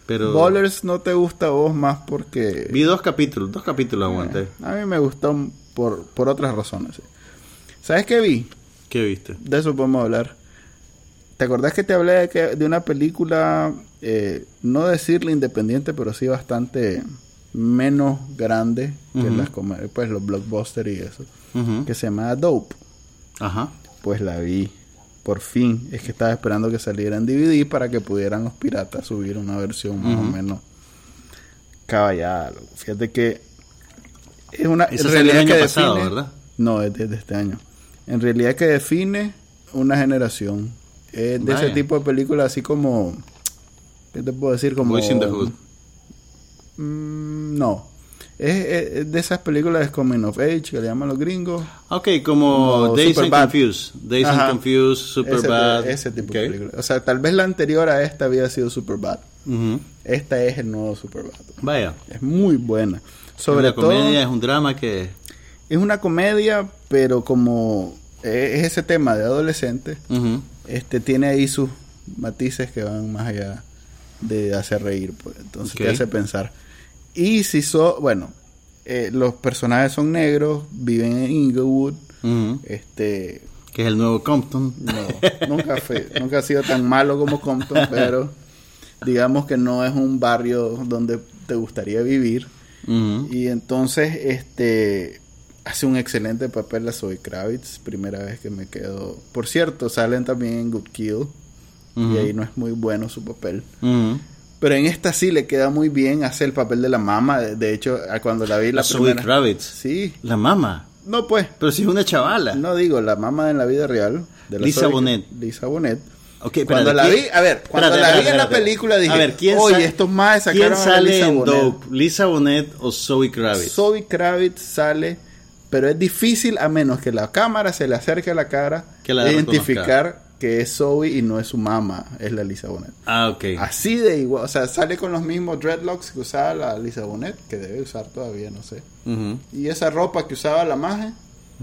Pero Ballers no te gusta a vos más porque... vi dos capítulos, dos capítulos aguanté. A mí me gustó por, por otras razones. sí. ¿Sabes qué vi? ¿Qué viste? De eso podemos hablar. ¿Te acordás que te hablé de, que, de una película, eh, no decirle independiente, pero sí bastante menos grande que las pues los blockbusters y eso, que se llama Dope? Ajá. Pues la vi. Por fin. Es que estaba esperando que saliera en DVD para que pudieran los piratas subir una versión más o menos caballada. Fíjate que es una el realidad año que pasado, define- ¿verdad? No, es desde este año. En realidad que define una generación. Es de ese tipo de películas así como... ¿Qué te puedo decir? Como... Boys in the Hood. Mm, no. Es, es- es de esas películas de Coming of Age que le llaman los gringos. Ok, como Como Days and. Confused. Days and Ajá. Confused, Superbad. Ese, ese tipo Ok. de películas. O sea, tal vez la anterior a esta había sido Superbad. Ujú. Esta es el nuevo Superbad. Vaya. Es muy buena. Sobre la todo, comedia es un drama que... es una comedia, pero como eh, es ese tema de adolescente, Ujú. este tiene ahí sus matices que van más allá de hacer reír, pues. Entonces Ok. te hace pensar. Y si so, bueno, eh, los personajes son negros, viven en Inglewood, este Que es el nuevo Compton. no, nunca fue, nunca ha sido tan malo como Compton, <laughs> pero digamos que no es un barrio donde te gustaría vivir. Y entonces, este hace un excelente papel la Zoe Kravitz, primera vez que me quedo. Por cierto, salen también en Good Kill Ujú. y ahí no es muy bueno su papel. Pero en esta sí le queda muy bien, hace el papel de la mamá. De, hecho, a cuando la vi la La Zoe primera. Kravitz. Sí. La mamá. No, pues. Pero si es una chavala. No digo la mamá en la vida real. De la Lisa Zoe- Bonet. Lisa Bonet. Ok, Cuando la ¿quién- vi, a ver, cuando espérate, la vi espérate, en la espérate. película dije, a ver, ¿quién oye, estos más ¿Quién sacaron a sale Lisa en Bonet? Dope? ¿Lisa Bonet o Zoe Kravitz? Zoe Kravitz sale, pero es difícil a menos que la cámara se le acerque a la cara, Que la identificar que es Zoe y no es su mamá, es la Lisa Bonet. ah, ok. Así de igual, o sea, sale con los mismos dreadlocks que usaba la Lisa Bonet, que debe usar todavía, no sé. Y esa ropa que usaba la maje,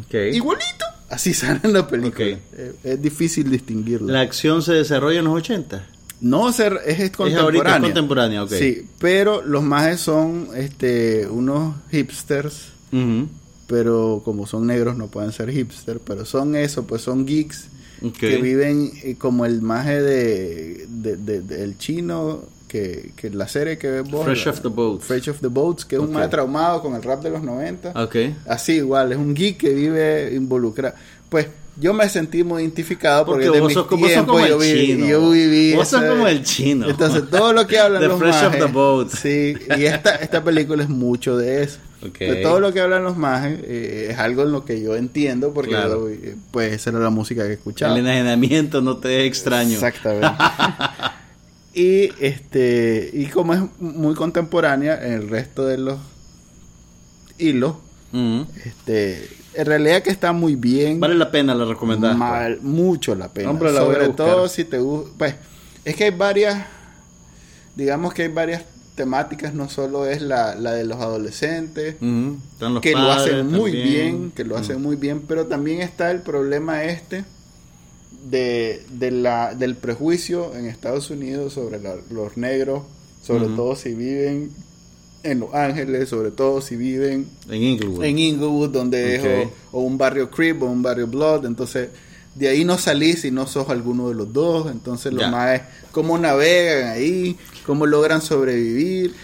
Ok. igualito. Así <laughs> sale en la película. Eh, es difícil distinguirlo. La acción se desarrolla en los 80. No ser, es, es contemporánea. ahorita, es contemporánea, ok. Sí, pero los majes son este unos hipsters, pero como son negros no pueden ser hipsters, pero son eso, pues son geeks Ok. que viven eh, como el maje de, de- de- del chino que, que la serie que vos. Fresh la- off the boat. Fresh off the Boats, que es un maje traumado con el rap de los 90. Ok. Así igual, es un geek que vive involucrado. Pues yo me sentí muy identificado porque, Porque de vos sos como- vos sos como el yo viví, chino. yo viví Vos sos como el chino. Entonces todo lo que hablan <laughs> The los fresh majes, the boat. Sí, y esta, esta película es mucho de eso. De todo lo que hablan los majes eh, es algo en lo que yo entiendo porque Claro. yo, eh, pues esa era la música que escuchaba. El enajenamiento no te es extraño. Exactamente. <laughs> y este y como es muy contemporánea en el resto de los hilos, este en realidad que está muy bien. Vale la pena, la recomendás. mal, mucho la pena. Hombre, la Sobre todo si te gusta, pues es que hay varias digamos que hay varias temáticas, no solo es la, la de los adolescentes, los que lo hacen muy también. bien, que lo hacen muy bien, pero también está el problema este de, de la, del prejuicio en Estados Unidos sobre la- los negros, sobre todo si viven en Los Ángeles, sobre todo si viven En Inglewood. en Inglewood, donde es o, o un barrio Crip o un barrio Blood, entonces de ahí no salís si no sos alguno de los dos, entonces lo Ya. más es cómo navegan ahí, cómo logran sobrevivir,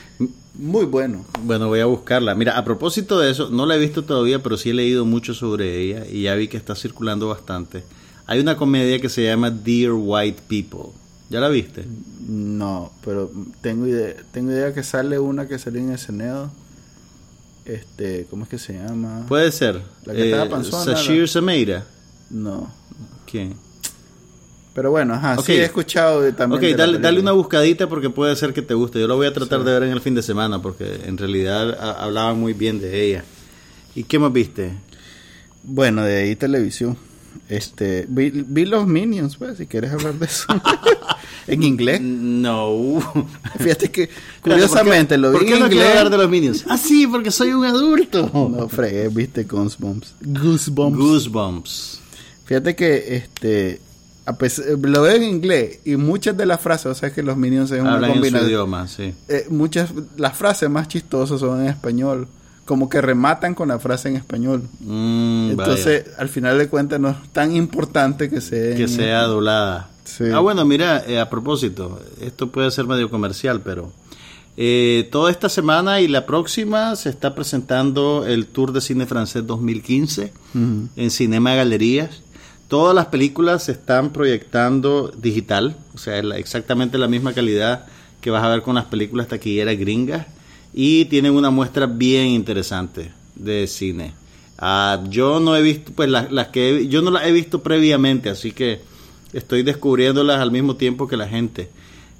muy bueno. Bueno, voy a buscarla. Mira, a propósito de eso, no la he visto todavía, pero sí he leído mucho sobre ella y ya vi que está circulando bastante. Hay una comedia que se llama Dear White People. ¿Ya la viste? No, pero tengo idea, tengo idea que sale una que salió en SNL. Este, ¿cómo es que se llama? Puede ser. La que estaba panzona, Sashir la- Sameira. No. ¿Quién? Pero bueno, ajá, sí he escuchado de, también. Ok, de dale, dale una buscadita porque puede ser que te guste. Yo lo voy a tratar de ver en el fin de semana porque en realidad a- hablaban muy bien de ella. ¿Y qué más viste? Bueno, de ahí televisión. Este, vi, vi los Minions, pues, si quieres hablar de eso. <laughs> en inglés. No. Fíjate que, <laughs> curiosamente, lo vi ¿Por qué en no inglés. hablar de los Minions? Ah, sí, porque soy un adulto. No fregué, viste Goosebumps. Goosebumps. Goosebumps. Fíjate que este a pesar- lo veo en inglés y muchas de las frases, o sea que los Minions es una Hablan en su combinación. idioma, sí. eh, muchas las frases más chistosas son en español, como que rematan con la frase en español. Mm, Entonces, al final de cuentas no es tan importante que sea que en- sea doblada. Sí. Ah, bueno, mira, eh, a propósito, esto puede ser medio comercial, pero eh, toda esta semana y la próxima se está presentando el Tour de Cine Francés 2015 Ujú. en Cinema Galerías. Todas las películas se están proyectando digital, o sea, exactamente la misma calidad que vas a ver con las películas taquilleras gringas y tienen una muestra bien interesante de cine. Ah, yo no he visto, pues las, las que he- yo no las he visto previamente, así que estoy descubriéndolas al mismo tiempo que la gente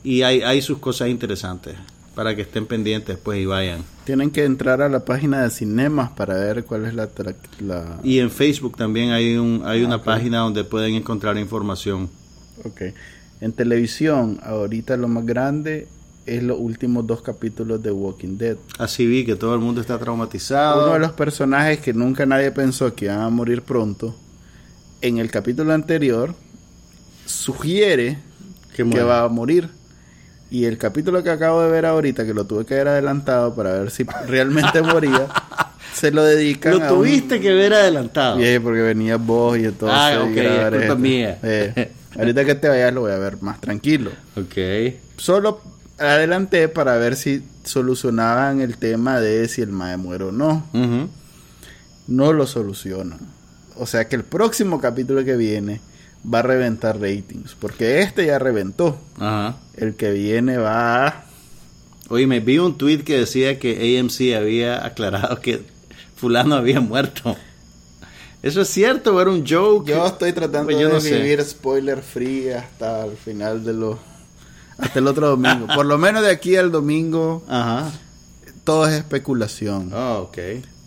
y hay, hay sus cosas interesantes para que estén pendientes pues y vayan. Tienen que entrar a la página de cinemas para ver cuál es la, la... Y en Facebook también hay un hay una ok. página donde pueden encontrar información. Ok. En televisión, ahorita lo más grande es los últimos dos capítulos de Walking Dead. Así vi que todo el mundo está traumatizado. Uno de los personajes que nunca nadie pensó que iban a morir pronto, en el capítulo anterior, sugiere Que que, va a morir. Y el capítulo que acabo de ver ahorita, que lo tuve que ver adelantado para ver si realmente <laughs> moría, se lo dedican Lo a un- tuviste que ver adelantado. Yeah, porque venía vos y entonces... Ah, ok, es culpa esto. mía. Eh, <laughs> ahorita que te vayas lo voy a ver más tranquilo. Ok. Solo adelanté para ver si solucionaban el tema de si el mae muere o no. Ujú. No lo solucionan. O sea que el próximo capítulo que viene va a reventar ratings. Porque este ya reventó. Ajá. El que viene va a... Oye, me vi un tweet que decía que AMC había aclarado que fulano había muerto. ¿Eso es cierto o era un joke? Yo estoy tratando Pues yo de no sé. vivir spoiler free hasta el final de los... Hasta el otro domingo. Por lo menos de aquí al domingo Ajá. todo es especulación. Oh, ok.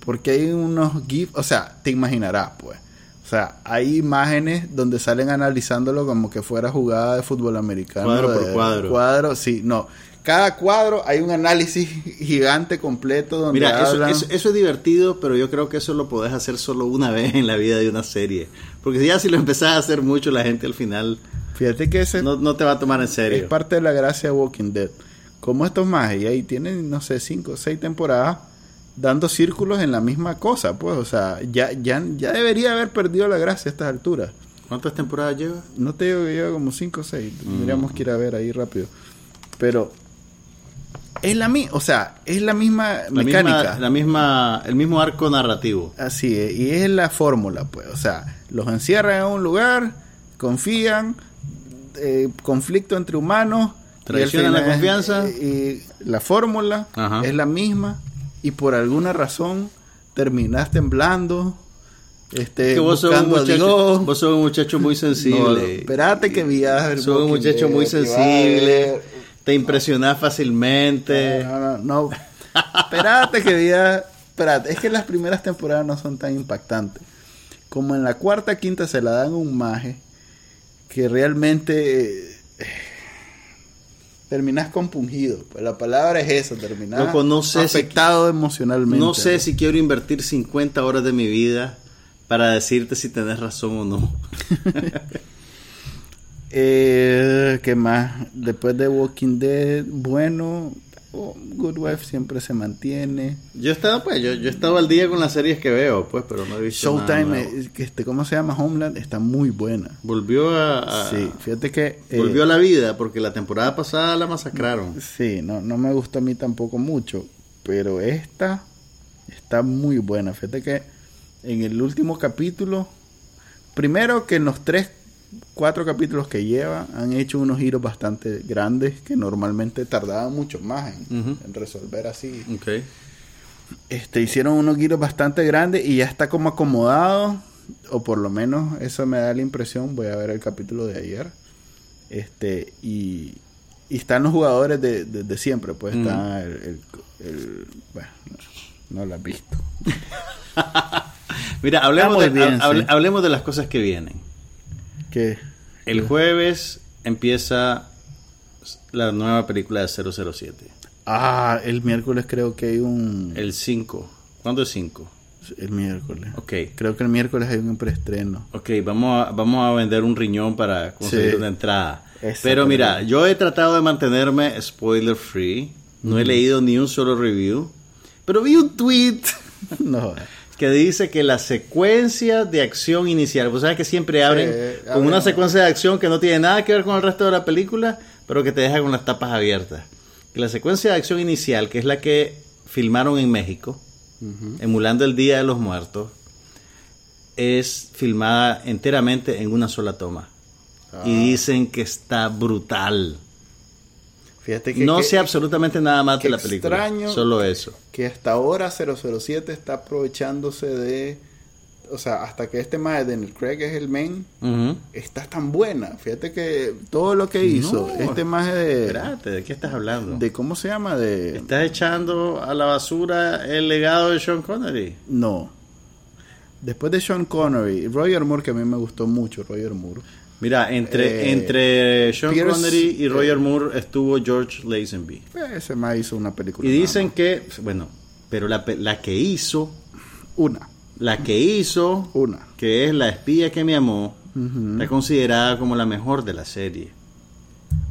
Porque hay unos GIFs, o sea, te imaginarás, pues. O sea, hay imágenes donde salen analizándolo como que fuera jugada de fútbol americano. Cuadro por cuadro. Cuadro, sí, no. Cada cuadro hay un análisis gigante completo donde Mira, eso, hablan- eso, eso es divertido, pero yo creo que eso lo podés hacer solo una <laughs> vez en la vida de una serie. Porque ya si lo empezás a hacer mucho, la gente al final Fíjate que ese no, no te va a tomar en es serio. parte de la gracia de Walking Dead. Como estos más, y ahí tienen, no sé, cinco o seis temporadas dando círculos en la misma cosa, pues. O sea, ya, ya, ya debería haber perdido la gracia a estas alturas. ¿Cuántas temporadas lleva? No te digo que lleva como 5 o 6. Mm. Tendríamos que ir a ver ahí rápido. Pero es la misma, o sea, es la misma La mecánica. misma, la misma, el mismo arco narrativo. Así es, y es la fórmula, pues. O sea, los encierran en un lugar, confían, eh, conflicto entre humanos. Traicionan la confianza. Y la fórmula Ajá. es la misma, y por alguna razón terminas temblando. Este, que vos sos, un muchacho, vos sos un muchacho muy No, sensible. espérate que viajes. sos un muchacho muy sensible. Te impresionás fácilmente. No, no, no. espérate que viajes. Espérate, es que las primeras temporadas no son tan impactantes. Como en la cuarta, quinta se la dan un maje que realmente eh, terminas compungido. Pues la palabra es eso, terminas Loco, no sé si- afectado emocionalmente. No sé si quiero invertir 50 horas de mi vida para decirte si tenés razón o no. <laughs> Eh, ¿Qué más? Después de Walking Dead, bueno, oh, Good Wife siempre se mantiene. Yo he estado, pues, yo, yo he estado al día con las series que veo, pues, pero no he visto Showtime, eh, que este, ¿cómo se llama? Homeland, está muy buena. Volvió a, a- Sí, fíjate que... eh, volvió a la vida porque la temporada pasada la masacraron. Sí, no, no me gusta a mí tampoco mucho, pero esta está muy buena. Fíjate que en el último capítulo, primero que en los tres, cuatro capítulos que lleva, han hecho unos giros bastante grandes que normalmente tardaban mucho más en, Ujú. en resolver así. Ok. Este, hicieron unos giros bastante grandes y ya está como acomodado, o por lo menos eso me da la impresión. Voy a ver el capítulo de ayer. Este, y, y están los jugadores de, de- de siempre, pues Ujú. está el, el- el- bueno, no, no lo has visto. <laughs> Mira, hablemos, de, bien, hable- sí. hablemos de las cosas que vienen. El jueves empieza la nueva película de 007. Ah, el miércoles creo que hay un... El 5. ¿Cuándo es 5? El miércoles. Ok. Creo que el miércoles hay un preestreno. Ok, vamos a, vamos a vender un riñón para conseguir Sí. una entrada. Pero mira, yo he tratado de mantenerme spoiler free. No he leído ni un solo review. Pero vi un tweet <laughs> No. Que dice que la secuencia de acción inicial, pues sabes que siempre abren con una secuencia de acción que no tiene nada que ver con el resto de la película, pero que te deja con las tapas abiertas. Que la secuencia de acción inicial, que es la que filmaron en México, emulando el Día de los Muertos, es filmada enteramente en una sola toma. Ah. Y dicen que está brutal. Fíjate que, no que- sé absolutamente nada más de la película. extraño. Solo eso. que hasta ahora 007 está aprovechándose de... O sea, hasta que este más Daniel Craig es el main, está tan buena. Fíjate que todo lo que hizo, No, este más de... Espérate, ¿de qué estás hablando? de ¿Cómo se llama? De... Estás echando a la basura el legado de Sean Connery. No. Después de Sean Connery, Roger Moore, que a mí me gustó mucho, Roger Moore. Mira, entre, Eh, entre Sean Pierce, Connery y Roger eh, Moore estuvo George Lazenby. Ese más hizo una película. Y dicen que, bueno, pero la, la que hizo, Una, la que hizo, una. que es La espía que me amó, Ujú. está considerada como la mejor de la serie.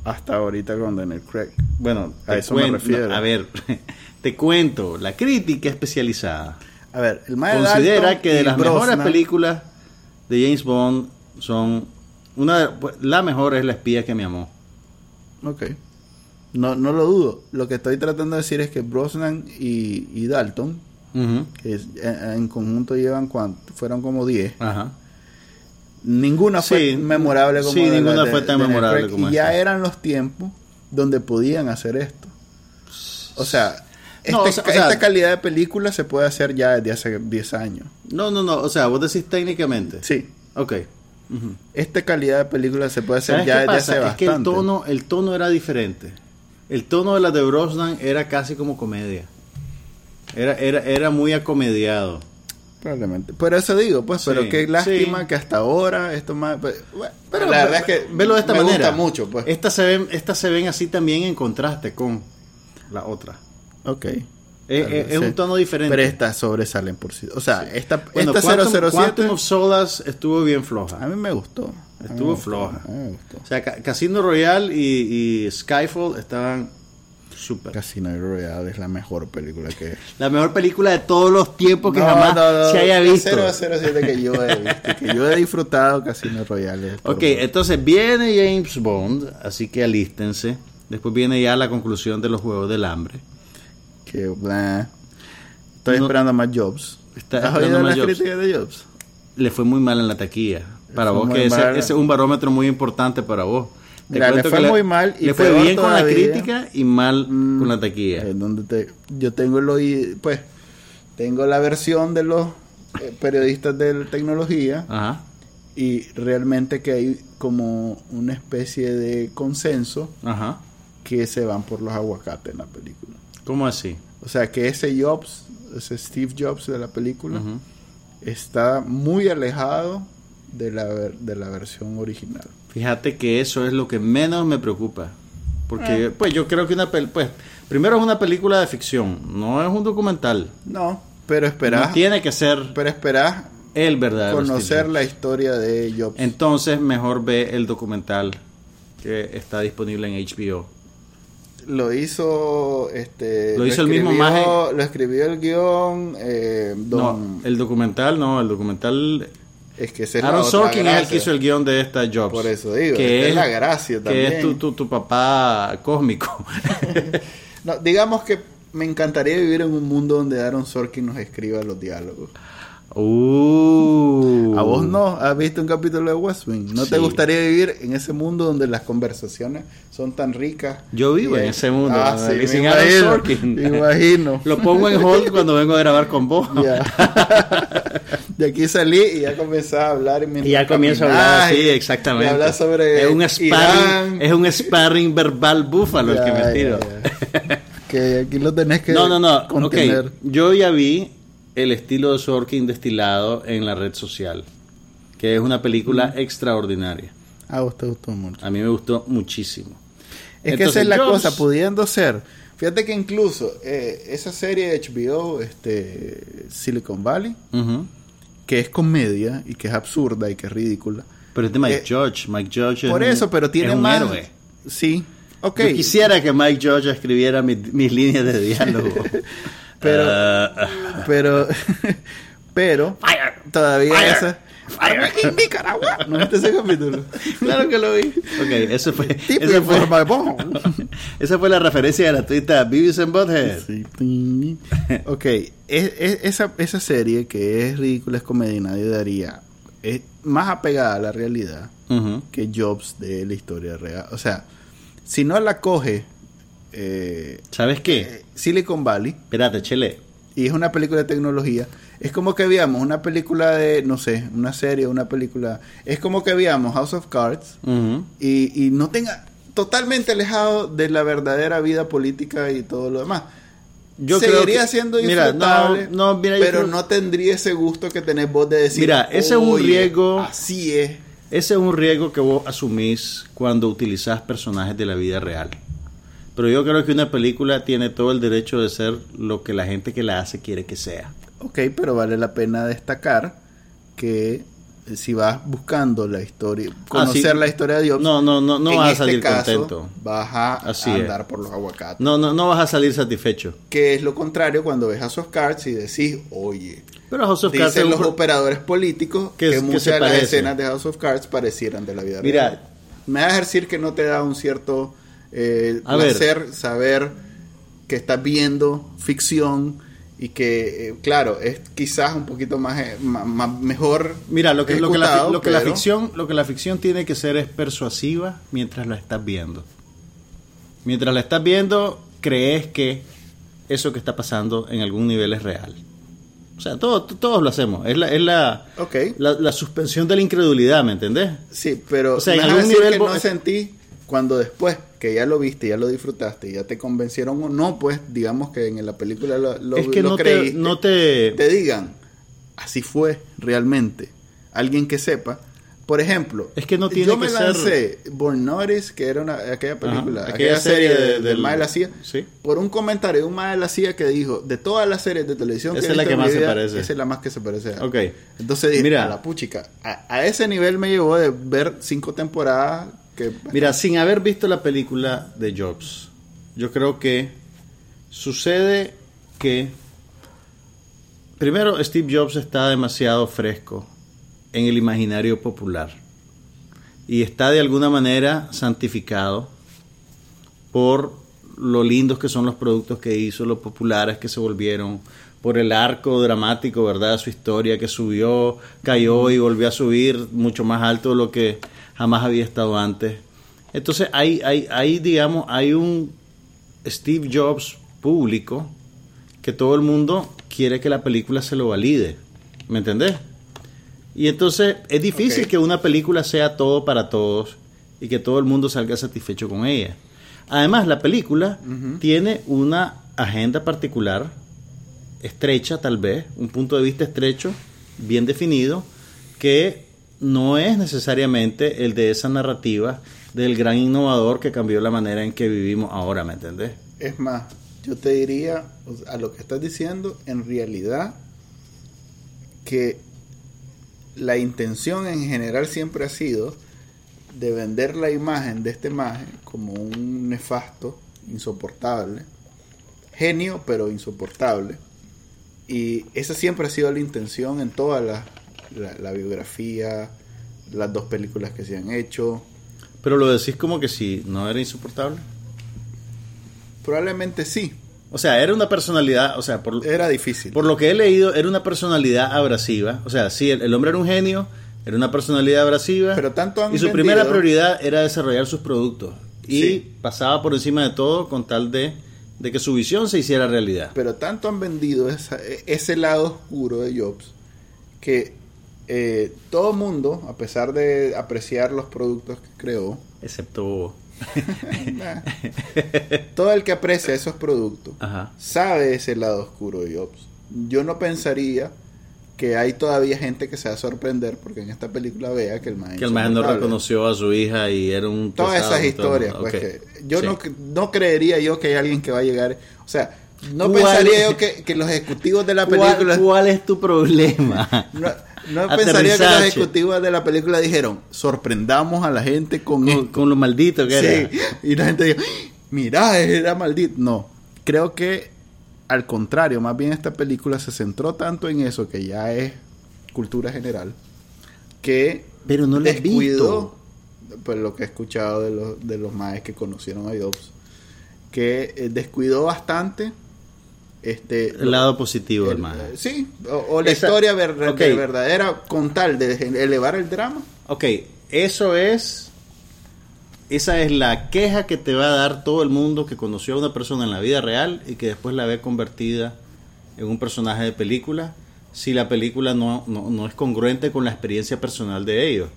Hasta ahorita con Daniel Craig. Bueno, A eso me refiero. no, a ver, <laughs> te cuento, la crítica especializada A ver, el más considera que de las mejores películas de James Bond son una de- pues, la mejor es La espía que me amó. Ok. No, no lo dudo. Lo que estoy tratando de decir es que Brosnan y, y Dalton, que es- en, en conjunto llevan cuánto, fueron como 10. Ajá. Ninguna fue Sí, memorable como sí, de ninguna de- fue tan memorable como Y ya eran los tiempos donde podían hacer esto. O sea, No, este- o sea- o sea- esta calidad de película se puede hacer ya desde hace 10 años. No, no, no, o sea, vos decís técnicamente. Sí. Ok. Esta calidad de película se puede hacer ¿Sabes ya pasa? hace Es que el tono, el tono era diferente. El tono de la de Brosnan era casi como comedia. Era, era, era muy acomediado. Probablemente. Por eso digo, pues, Sí, pero qué lástima sí. que hasta ahora esto más... pues, bueno, Pero la verdad es que velo de esta me manera. gusta mucho, pues. Estas se ven, estas se ven así también en contraste con la otra. Ok. Es, Tal es- un tono diferente. Pero estas sobresalen por sí. O sea, esta, bueno, esta Quantum, 007 Quantum of Solace estuvo bien floja. a mí me gustó. Estuvo me floja. Me gustó. O sea, Ca- Casino Royale y, y Skyfall estaban súper. Casino Royale es la mejor película que... La mejor película de todos los tiempos que No, jamás no, no, se haya visto. 007 que yo he visto, que yo he disfrutado Casino Royale. Ok, entonces viene James Bond, así que alístense. Después viene ya la conclusión de los Juegos del Hambre. Que. Estoy No- esperando más Jobs. Está ¿Has esperando más las Jobs. críticas de Jobs? Le fue muy mal en la taquilla. Para vos, que ese, es un barómetro muy importante para vos. Te Mira, le fue que muy mal y le fue bien con la crítica y mal Mm, con la taquilla. donde te, yo tengo el oí- pues tengo la versión de los eh, periodistas de tecnología Ajá. y realmente que hay como una especie de consenso Ajá. que se van por los aguacates en la película. ¿Cómo así? O sea que ese Jobs, ese Steve Jobs de la película, está muy alejado de la, ver- de la versión original. Fíjate que eso es lo que menos me preocupa. Porque, pues, yo creo que una pel pues, primero es una película de ficción, no es un documental. No, pero esperás, No tiene que ser pero esperás el verdadero. conocer Steve la historia de. Jobs. Entonces, mejor ve el documental que está disponible en HBO. Lo hizo este Lo hizo el mismo escribió- maje. lo escribió el guion eh, don No, el documental no, el documental. es que esa Aaron Sorkin es el que hizo el guion de esta Jobs. Por eso digo, que es, es la gracia Que también. es tu, tu, tu papá cósmico. <laughs> No, digamos que me encantaría vivir en un mundo donde Aaron Sorkin nos escriba los diálogos. Uh. A vos no, has visto un capítulo de West Wing. ¿No te gustaría vivir en ese mundo donde las conversaciones son tan ricas? Yo vivo Y en ese mundo, Ah, sí, me Aaron imagino, me imagino. <laughs> Lo pongo en hold cuando vengo a grabar con vos. Ya. <laughs> de aquí salí y ya comencé a hablar. Y ya comienzo a hablar, sí, Y exactamente. hablar sobre es un sparring, Irán. es un sparring verbal búfalo el que me tiro. que aquí lo tenés que No, no, no. contener. ok. Yo ya vi el estilo de Sorkin destilado en la red social, que es una película extraordinaria. Ah, a vos te gustó mucho. A mí me gustó muchísimo. Es que esa es la cosa, pudiendo ser. Fíjate que incluso eh, esa serie de HBO, este, Silicon Valley, que es comedia y que es absurda y que es ridícula. Pero es de Mike George. Mike George Por eso, pero tiene más. Héroe. Sí. Okay. Yo quisiera que Mike George escribiera mis líneas de diálogo. <laughs> pero, uh, pero, <laughs> pero, todavía esa en Nicaragua. ¿No viste ese capítulo? claro que lo vi. Ok, eso fue. <laughs> Esa fue, <laughs> esa fue la referencia gratuita a Beavis and Butthead. Sí. ok, esa, esa serie que es ridícula, es comedia y nadie daría. Es más apegada a la realidad que Jobs de la historia real. O sea, si no la coge. Eh, ¿Sabes qué? Silicon Valley. Espérate, chele. Y es una película de tecnología es como que veamos una película de, no sé, una serie, una película. Es como que veamos House of Cards y, y, no tenga totalmente alejado de la verdadera vida política y todo lo demás. Yo Seguiría siendo disfrutable, no, pero no tendría ese gusto que tenés vos de decir. Mira, ese es un riesgo. Así es. Ese es un riesgo que vos asumís cuando utilizás personajes de la vida real. Pero yo creo que una película tiene todo el derecho de ser lo que la gente que la hace quiere que sea. Ok, pero vale la pena destacar que eh, si vas buscando la historia, ah, conocer la historia de Dios, no, no, no, no vas a este salir contento. Vas a andar por los aguacates. No, no, no vas a salir satisfecho. Que es lo contrario cuando ves a House of Cards y decís, oye, pero House of dicen los operadores políticos que, muchas de las escenas de House of Cards parecieran de la vida Mira, real. Me vas a decir que no te da un cierto eh, placer saber que estás viendo ficción y que eh, claro es quizás un poquito más, eh, mejor mira lo que lo que, la, lo que la ficción lo que la ficción tiene que ser es persuasiva mientras la estás viendo. Mientras la estás viendo crees que eso que está pasando en algún nivel es real. O sea todo, todos lo hacemos. Es la es la, la, suspensión de la incredulidad me entendés sí pero o sea en algún nivel que no sentí cuando después que ya lo viste, ya lo disfrutaste, ya te convencieron o no, pues digamos que en la película lo, lo, es que no te, no te... te digan, así fue realmente. Alguien que sepa. Por ejemplo, es que no tiene yo me lancé Born Notice, que era una, aquella película, aquella, serie, de, del Mae la CIA, ¿sí? por un comentario de un Mae de la CIA que dijo, de todas las series de televisión esa es la que más se parece. Esa es la más que se parece a. Ok. Entonces dije, Mira, a la puchica, a, a, ese nivel me llevó de ver cinco temporadas Mira, sin haber visto la película de Jobs, yo creo que sucede que primero Steve Jobs está demasiado fresco en el imaginario popular y está de alguna manera santificado por lo lindos que son los productos que hizo, lo populares que se volvieron, por el arco dramático, ¿verdad? Su historia que subió, cayó y volvió a subir mucho más alto de lo que jamás había estado antes. Entonces hay, hay, hay, digamos, hay un Steve Jobs público que todo el mundo quiere que la película se lo valide. ¿Me entendés? Y entonces es difícil que una película sea todo para todos y que todo el mundo salga satisfecho con ella. Además, la película tiene una agenda particular, estrecha tal vez, un punto de vista estrecho, bien definido, que no es necesariamente el de esa narrativa del gran innovador que cambió la manera en que vivimos ahora, ¿me entendés? Es más, yo te diría, a lo que estás diciendo, en realidad, que la intención en general siempre ha sido de vender la imagen de este imagen como un nefasto, insoportable, genio pero insoportable. Y esa siempre ha sido la intención en toda la, la, biografía, las dos películas que se han hecho. Pero lo decís como que si no era insoportable. Probablemente sí. O sea, era una personalidad, o sea, por, era difícil. Por lo que he leído, era una personalidad abrasiva. O sea, sí, el, hombre era un genio, era una personalidad abrasiva. Pero tanto Y su primera prioridad era desarrollar sus productos. Y pasaba por encima de todo con tal de, de, que su visión se hiciera realidad. Pero tanto han vendido ese lado oscuro de Jobs que eh, todo mundo, a pesar de apreciar los productos que creó, excepto <laughs> <laughs> todo el que aprecia esos productos sabe ese lado oscuro de Jobs. Yo no pensaría que hay todavía gente que se va a sorprender porque en esta película vea que el maestro que el maestro no reconoció a su hija y era un todas esas historias pues que yo no no creería yo que hay alguien que va a llegar o sea no pensaría yo que, que, los ejecutivos de la película ¿Cuál, es tu problema? no, pensaría que los ejecutivos de la película dijeron sorprendamos a la gente con con, lo maldito que era. Y la gente dijo mira era maldito no creo que al contrario, más bien esta película se centró tanto en eso que ya es cultura general que pero no les descuidó pues lo que he escuchado de los de los maes que conocieron a Jobs que eh, descuidó bastante este el lado positivo del mae. sí o, la historia verdadera con tal de elevar el drama ok eso es esa es la queja que te va a dar todo el mundo que conoció a una persona en la vida real y que después la ve convertida en un personaje de película si la película no, no, es congruente con la experiencia personal de ellos.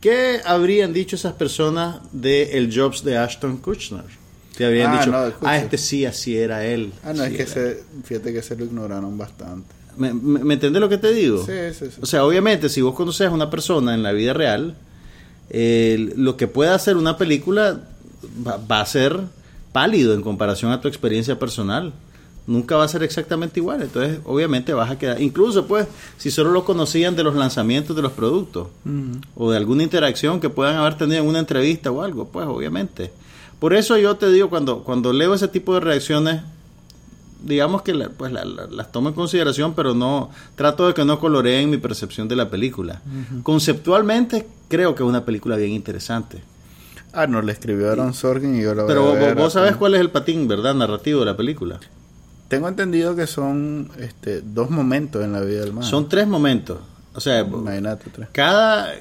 ¿Qué habrían dicho esas personas de el Jobs de Ashton Kutcher? Te habrían ah, dicho, ah, este sí, así era él. Ah, no, es que se, fíjate que se lo ignoraron bastante. ¿Me, me, entiendes lo que te digo? Sí, sí, sí. O sea, obviamente, si vos conoces a una persona en la vida real, lo que pueda hacer una película va, a ser pálido en comparación a tu experiencia personal. Nunca va a ser exactamente igual. Entonces, obviamente vas a quedar. Incluso, pues, si solo lo conocían de los lanzamientos de los productos o de alguna interacción que puedan haber tenido en una entrevista o algo, pues, obviamente. Por eso yo te digo, cuando, cuando leo ese tipo de reacciones, digamos que pues las tomo en consideración, pero no trato de que no coloreen mi percepción de la película. Conceptualmente creo que es una película bien interesante. Ah, no, le escribió Aaron Sorkin y yo lo Pero vos, sabes cuál es el patín, ¿verdad? Narrativo de la película. Tengo entendido que son este, dos momentos en la vida del man. Son tres momentos. O sea, Imagínate, tres. Cada,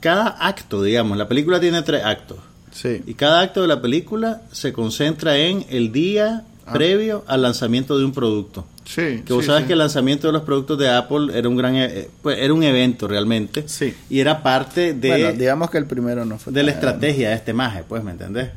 cada acto, digamos, la película tiene tres actos. Sí. Y cada acto de la película se concentra en el día Ah. previo al lanzamiento de un producto. Sí, que vos sabes que el lanzamiento de los productos de Apple era un gran e, pues, era un evento realmente. Sí. y era parte de bueno, digamos que el primero no fue de la estrategia de este maje pues me entendés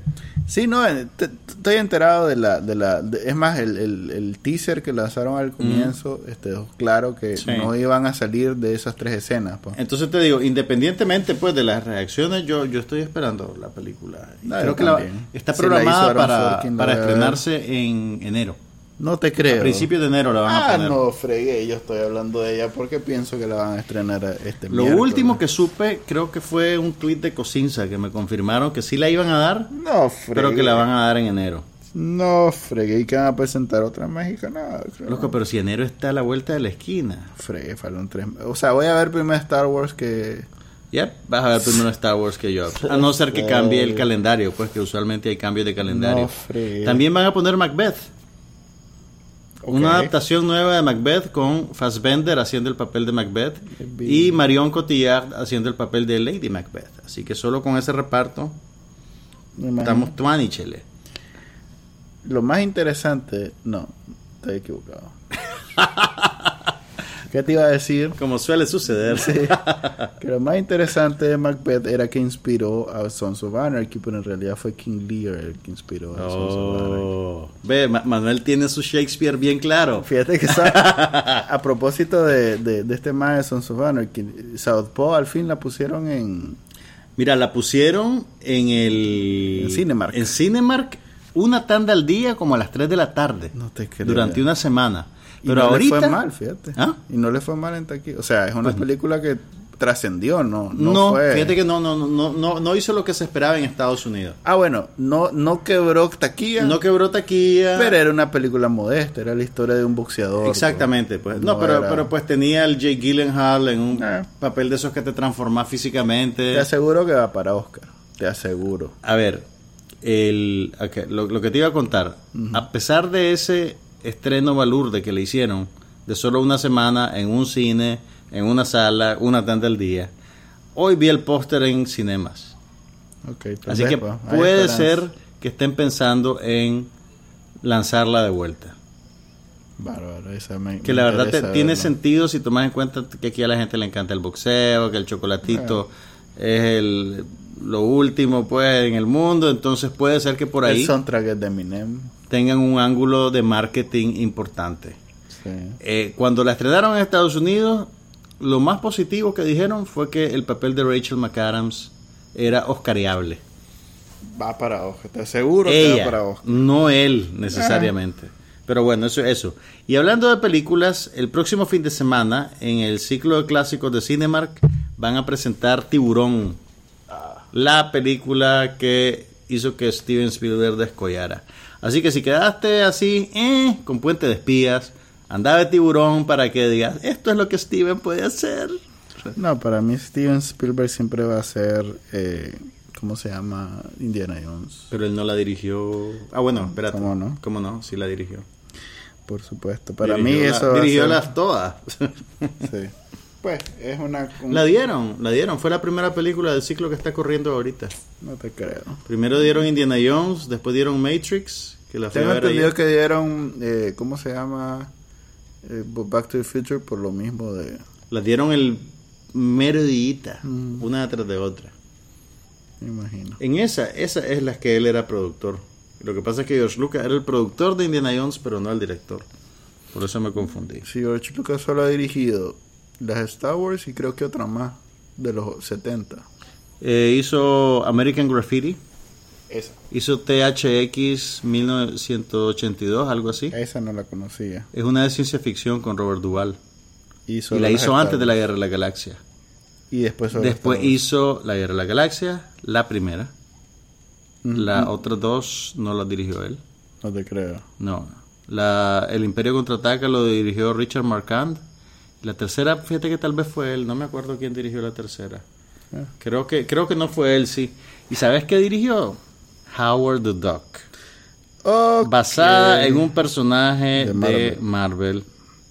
sí no eh, estoy enterado de la de la es más el, el, teaser que lanzaron al comienzo este claro que no iban a salir de esas tres escenas pues. entonces te digo independientemente pues de las reacciones yo yo estoy esperando la película. Creo que está programada para, para estrenarse en enero no te creo. A principios de enero la van a ah, poner. no, fregué, yo estoy hablando de ella porque pienso que la van a estrenar este Lo último que supe, creo que fue un tuit de Cosinza que me confirmaron que sí la iban a dar. No, fregué. Pero que la van a dar en enero. No, fregué, y que van a presentar otra México, no. Loco, pero si enero está a la vuelta de la esquina. Fregué, faltan tres. O sea, voy a ver primero Star Wars que. Yep, vas a ver primero Star Wars que yo. A no ser que cambie el calendario, pues que usualmente hay cambios de calendario. No, También van a poner Macbeth. Una adaptación nueva de Macbeth con Fassbender haciendo el papel de Macbeth y Marion Cotillard haciendo el papel de Lady Macbeth. Así que solo con ese reparto estamos tuani, chele. Lo más interesante, no, estoy equivocado. <laughs> ¿Qué te iba a decir? Como suele suceder. que lo más interesante de Macbeth era que inspiró a Sons of Anarchy, pero en realidad fue King Lear el que inspiró a Sons of Anarchy. Oh. Ve, Manuel tiene su Shakespeare bien claro. Fíjate que <laughs> a propósito de, de, este más de Sons of Anarchy, Southpaw al fin la pusieron en... Mira, la pusieron en el... En Cinemark. En Cinemark una tanda al día como a las 3 de la tarde. No te creo. Durante una semana. Pero no ahorita... le fue mal, fíjate. ¿Ah? Y no le fue mal en taquilla. O sea, es una película que trascendió, no, no, fíjate que no, no, no, no, no hizo lo que se esperaba en Estados Unidos. Ah, bueno, no, no quebró taquilla. No quebró taquilla. Pero era una película modesta, era la historia de un boxeador. Exactamente, pues. No, pero, pero pues tenía el Jake Gyllenhaal en un eh. papel de esos que te transforma físicamente. Te aseguro que va para Oscar, te aseguro. A ver, el, lo, que te iba a contar, a pesar de ese estreno balurde que le hicieron de solo una semana en un cine, en una sala, una tanda al día. Hoy vi el póster en cinemas. Así que pues, puede ser que estén pensando en lanzarla de vuelta. que la verdad tiene sentido si tomas en cuenta que aquí a la gente le encanta el boxeo, que el chocolatito es el, lo último pues en el mundo, entonces puede ser que por ahí el soundtrack de Eminem tengan un ángulo de marketing importante. Sí. Eh, cuando la estrenaron en Estados Unidos, lo más positivo que dijeron fue que el papel de Rachel McAdams era oscariable. Va para Oscar, te aseguro que va Ella, para Oscar. no él necesariamente. Pero bueno, eso eso. Y hablando de películas, el próximo fin de semana, en el ciclo de clásicos de Cinemark, van a presentar Tiburón, la película que hizo que Steven Spielberg descollara. Así que si quedaste así, eh, con puente de espías, anda de Tiburón para que digas, esto es lo que Steven puede hacer. No, para mí Steven Spielberg siempre va a ser, eh, ¿cómo se llama? Indiana Jones. Pero él no la dirigió. Ah, bueno, espérate. ¿Cómo no? ¿Cómo no? Sí la dirigió. Por supuesto. Para Dirigió mí la- eso va a Dirigió ser- las todas. <laughs> Sí. Pues es una... un- La dieron, la dieron. Fue la primera película del ciclo que está corriendo ahorita. No te creo. Primero dieron Indiana Jones, después dieron Matrix, que la Tengo entendido que dieron, eh, ¿cómo se llama? Eh, Back to the Future por lo mismo de... La dieron el mero Mm. una tras de otra. Me imagino. En esa, esa es la que él era productor. Lo que pasa es que George Lucas era el productor de Indiana Jones, pero no el director. Por eso me confundí. Sí, George Lucas solo ha dirigido las Star Wars y creo que otra más de los 70. Eh, hizo American Graffiti, Esa. hizo THX 1982, algo así. Esa no la conocía. Es una de ciencia ficción con Robert Duvall. Y, Y la hizo antes de la. Guerra de la Galaxia. Y después Después hizo La Guerra de la Galaxia, la primera. Ujú. Las otras dos no las dirigió él. No te creo. No. La, el Imperio Contraataca lo dirigió Richard Marquand. La tercera, fíjate que tal vez fue él. No me acuerdo quién dirigió la tercera. Ah. Creo que, creo que no fue él, sí. ¿Y sabes qué dirigió? Howard the Duck. Ok. Basada en un personaje De de Marvel.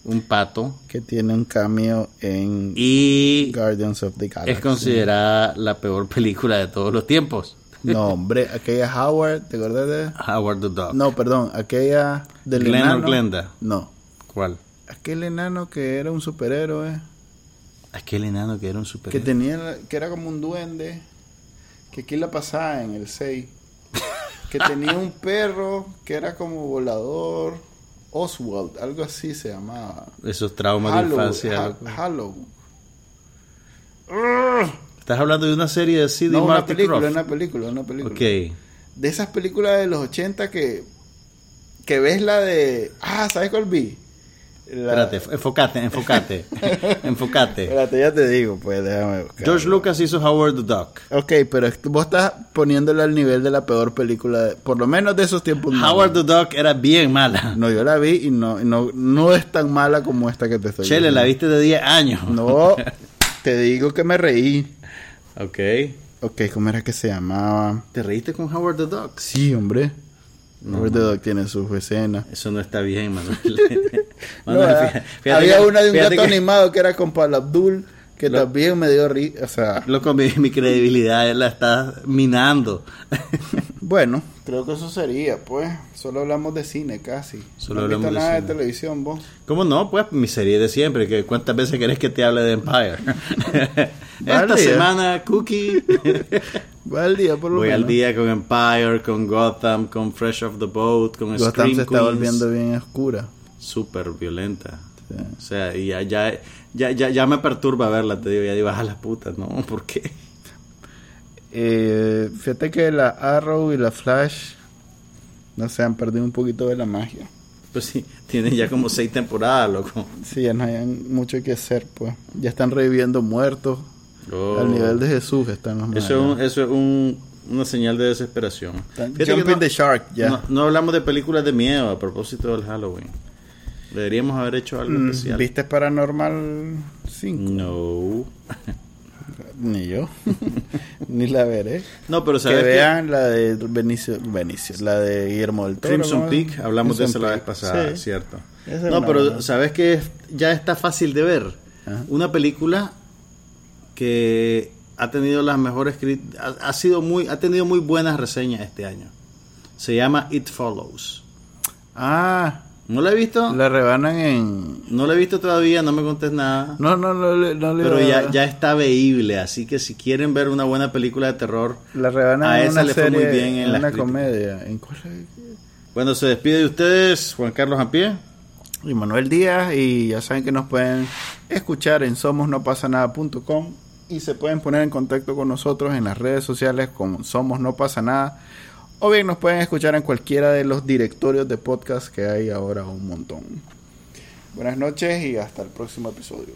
Un pato. Que tiene un cameo en Y Guardians of the Galaxy. es considerada la peor película de todos los tiempos. No, hombre, aquella Howard, ¿te acuerdas de...? Howard the Duck. No, perdón, aquella del Glenn enano. Glenda. No, ¿Cuál? Aquel enano que era un superhéroe, Aquel enano que era un que superhéroe. tenía, la- que era como un duende, que aquí la pasaba en el 6, que tenía un <laughs> perro que era como volador, Oswald, algo así se llamaba. Esos traumas de Hallow, infancia. Ha-. Hallow. Estás hablando de una serie de CD No, una Martin película, Croft. una película, una película. Ok. De esas películas de los 80 que, que ves la de... Ah, ¿sabes cuál vi? La- Espérate, enfócate, enfócate. <laughs> enfócate. Espérate, ya te digo, pues déjame buscar. George Lucas hizo Howard the Duck. Ok, pero vos estás poniéndola al nivel de la peor película, de- por lo menos de esos tiempos. no. Howard the Duck era bien mala. No, yo la vi y no, no, no es tan mala como esta que te estoy Chele, la viste de 10 años. No, <laughs> te digo que me reí. Ok. Ok, ¿cómo era que se llamaba? ¿Te reíste con Howard the Duck? Sí, hombre. Robert the Dog tiene sus escenas. Eso no está bien, Manuel. <laughs> No, <laughs> Manuel, ah, fíjate- fíjate había que- una de un gato que- animado que era con Paul Abdul, que Lo- también me dio risa. O sea, Loco, mi, mi credibilidad la estás minando. <laughs> bueno, creo que eso sería, pues. Solo hablamos de cine casi. Solo no visto hablamos de nada de televisión, vos. ¿Cómo no? Pues mi serie de siempre. que ¿Cuántas veces querés que te hable de Empire? <laughs> <laughs> Esta semana, Cookie. <laughs> Voy al día, por lo Voy menos. al día con Empire, con Gotham, con Fresh off the Boat, con Gotham Scream se está Queens. volviendo bien oscura. Súper violenta. Sí. O sea, y ya, ya, ya, ya, ya me perturba verla, te digo. Ya digo, a las putas, ¿no? ¿Por qué? Eh, fíjate que la Arrow y la Flash, no sé, han perdido un poquito de la magia. Pues sí, tienen ya como seis temporadas, loco. Sí, ya no hay mucho que hacer, pues. Ya están reviviendo muertos. Oh. Al nivel de Jesús están los Eso es, un- eso es un- una señal de desesperación. Jumping no- the Shark, ya. No, no hablamos de películas de miedo a propósito del Halloween. Deberíamos haber hecho algo Mm, especial. ¿Viste Paranormal 5? No. <laughs> Ni yo. <laughs> Ni la veré. No, pero sabes que vean la de Benicio, Benicio, la de Guillermo del Toro. Crimson ¿no? Peak, hablamos de eso Crimson la vez pasada, sí. cierto. Esa es No, pero buena. sabes que ya está fácil de ver. Ajá. Una película que ha tenido las mejores ha, ha sido muy ha tenido muy buenas reseñas este año. Se llama It Follows. Ah, ¿No la he visto? la rebanan en... No la he visto todavía, no me contés nada. No, no, no, le- no le pero ya, ya está veíble, así que si quieren ver una buena película de terror, La rebanan A en esa una le fue serie, muy bien en en las una críticas. comedia. ¿En cuál es? bueno, se despide de ustedes Juan Carlos Ampie. y Manuel Díaz y ya saben que nos pueden escuchar en somosnopasanada.com y se pueden poner en contacto con nosotros en las redes sociales como Somos No Pasa Nada o bien nos pueden escuchar en cualquiera de los directorios de podcast que hay ahora un montón. Buenas noches y hasta el próximo episodio.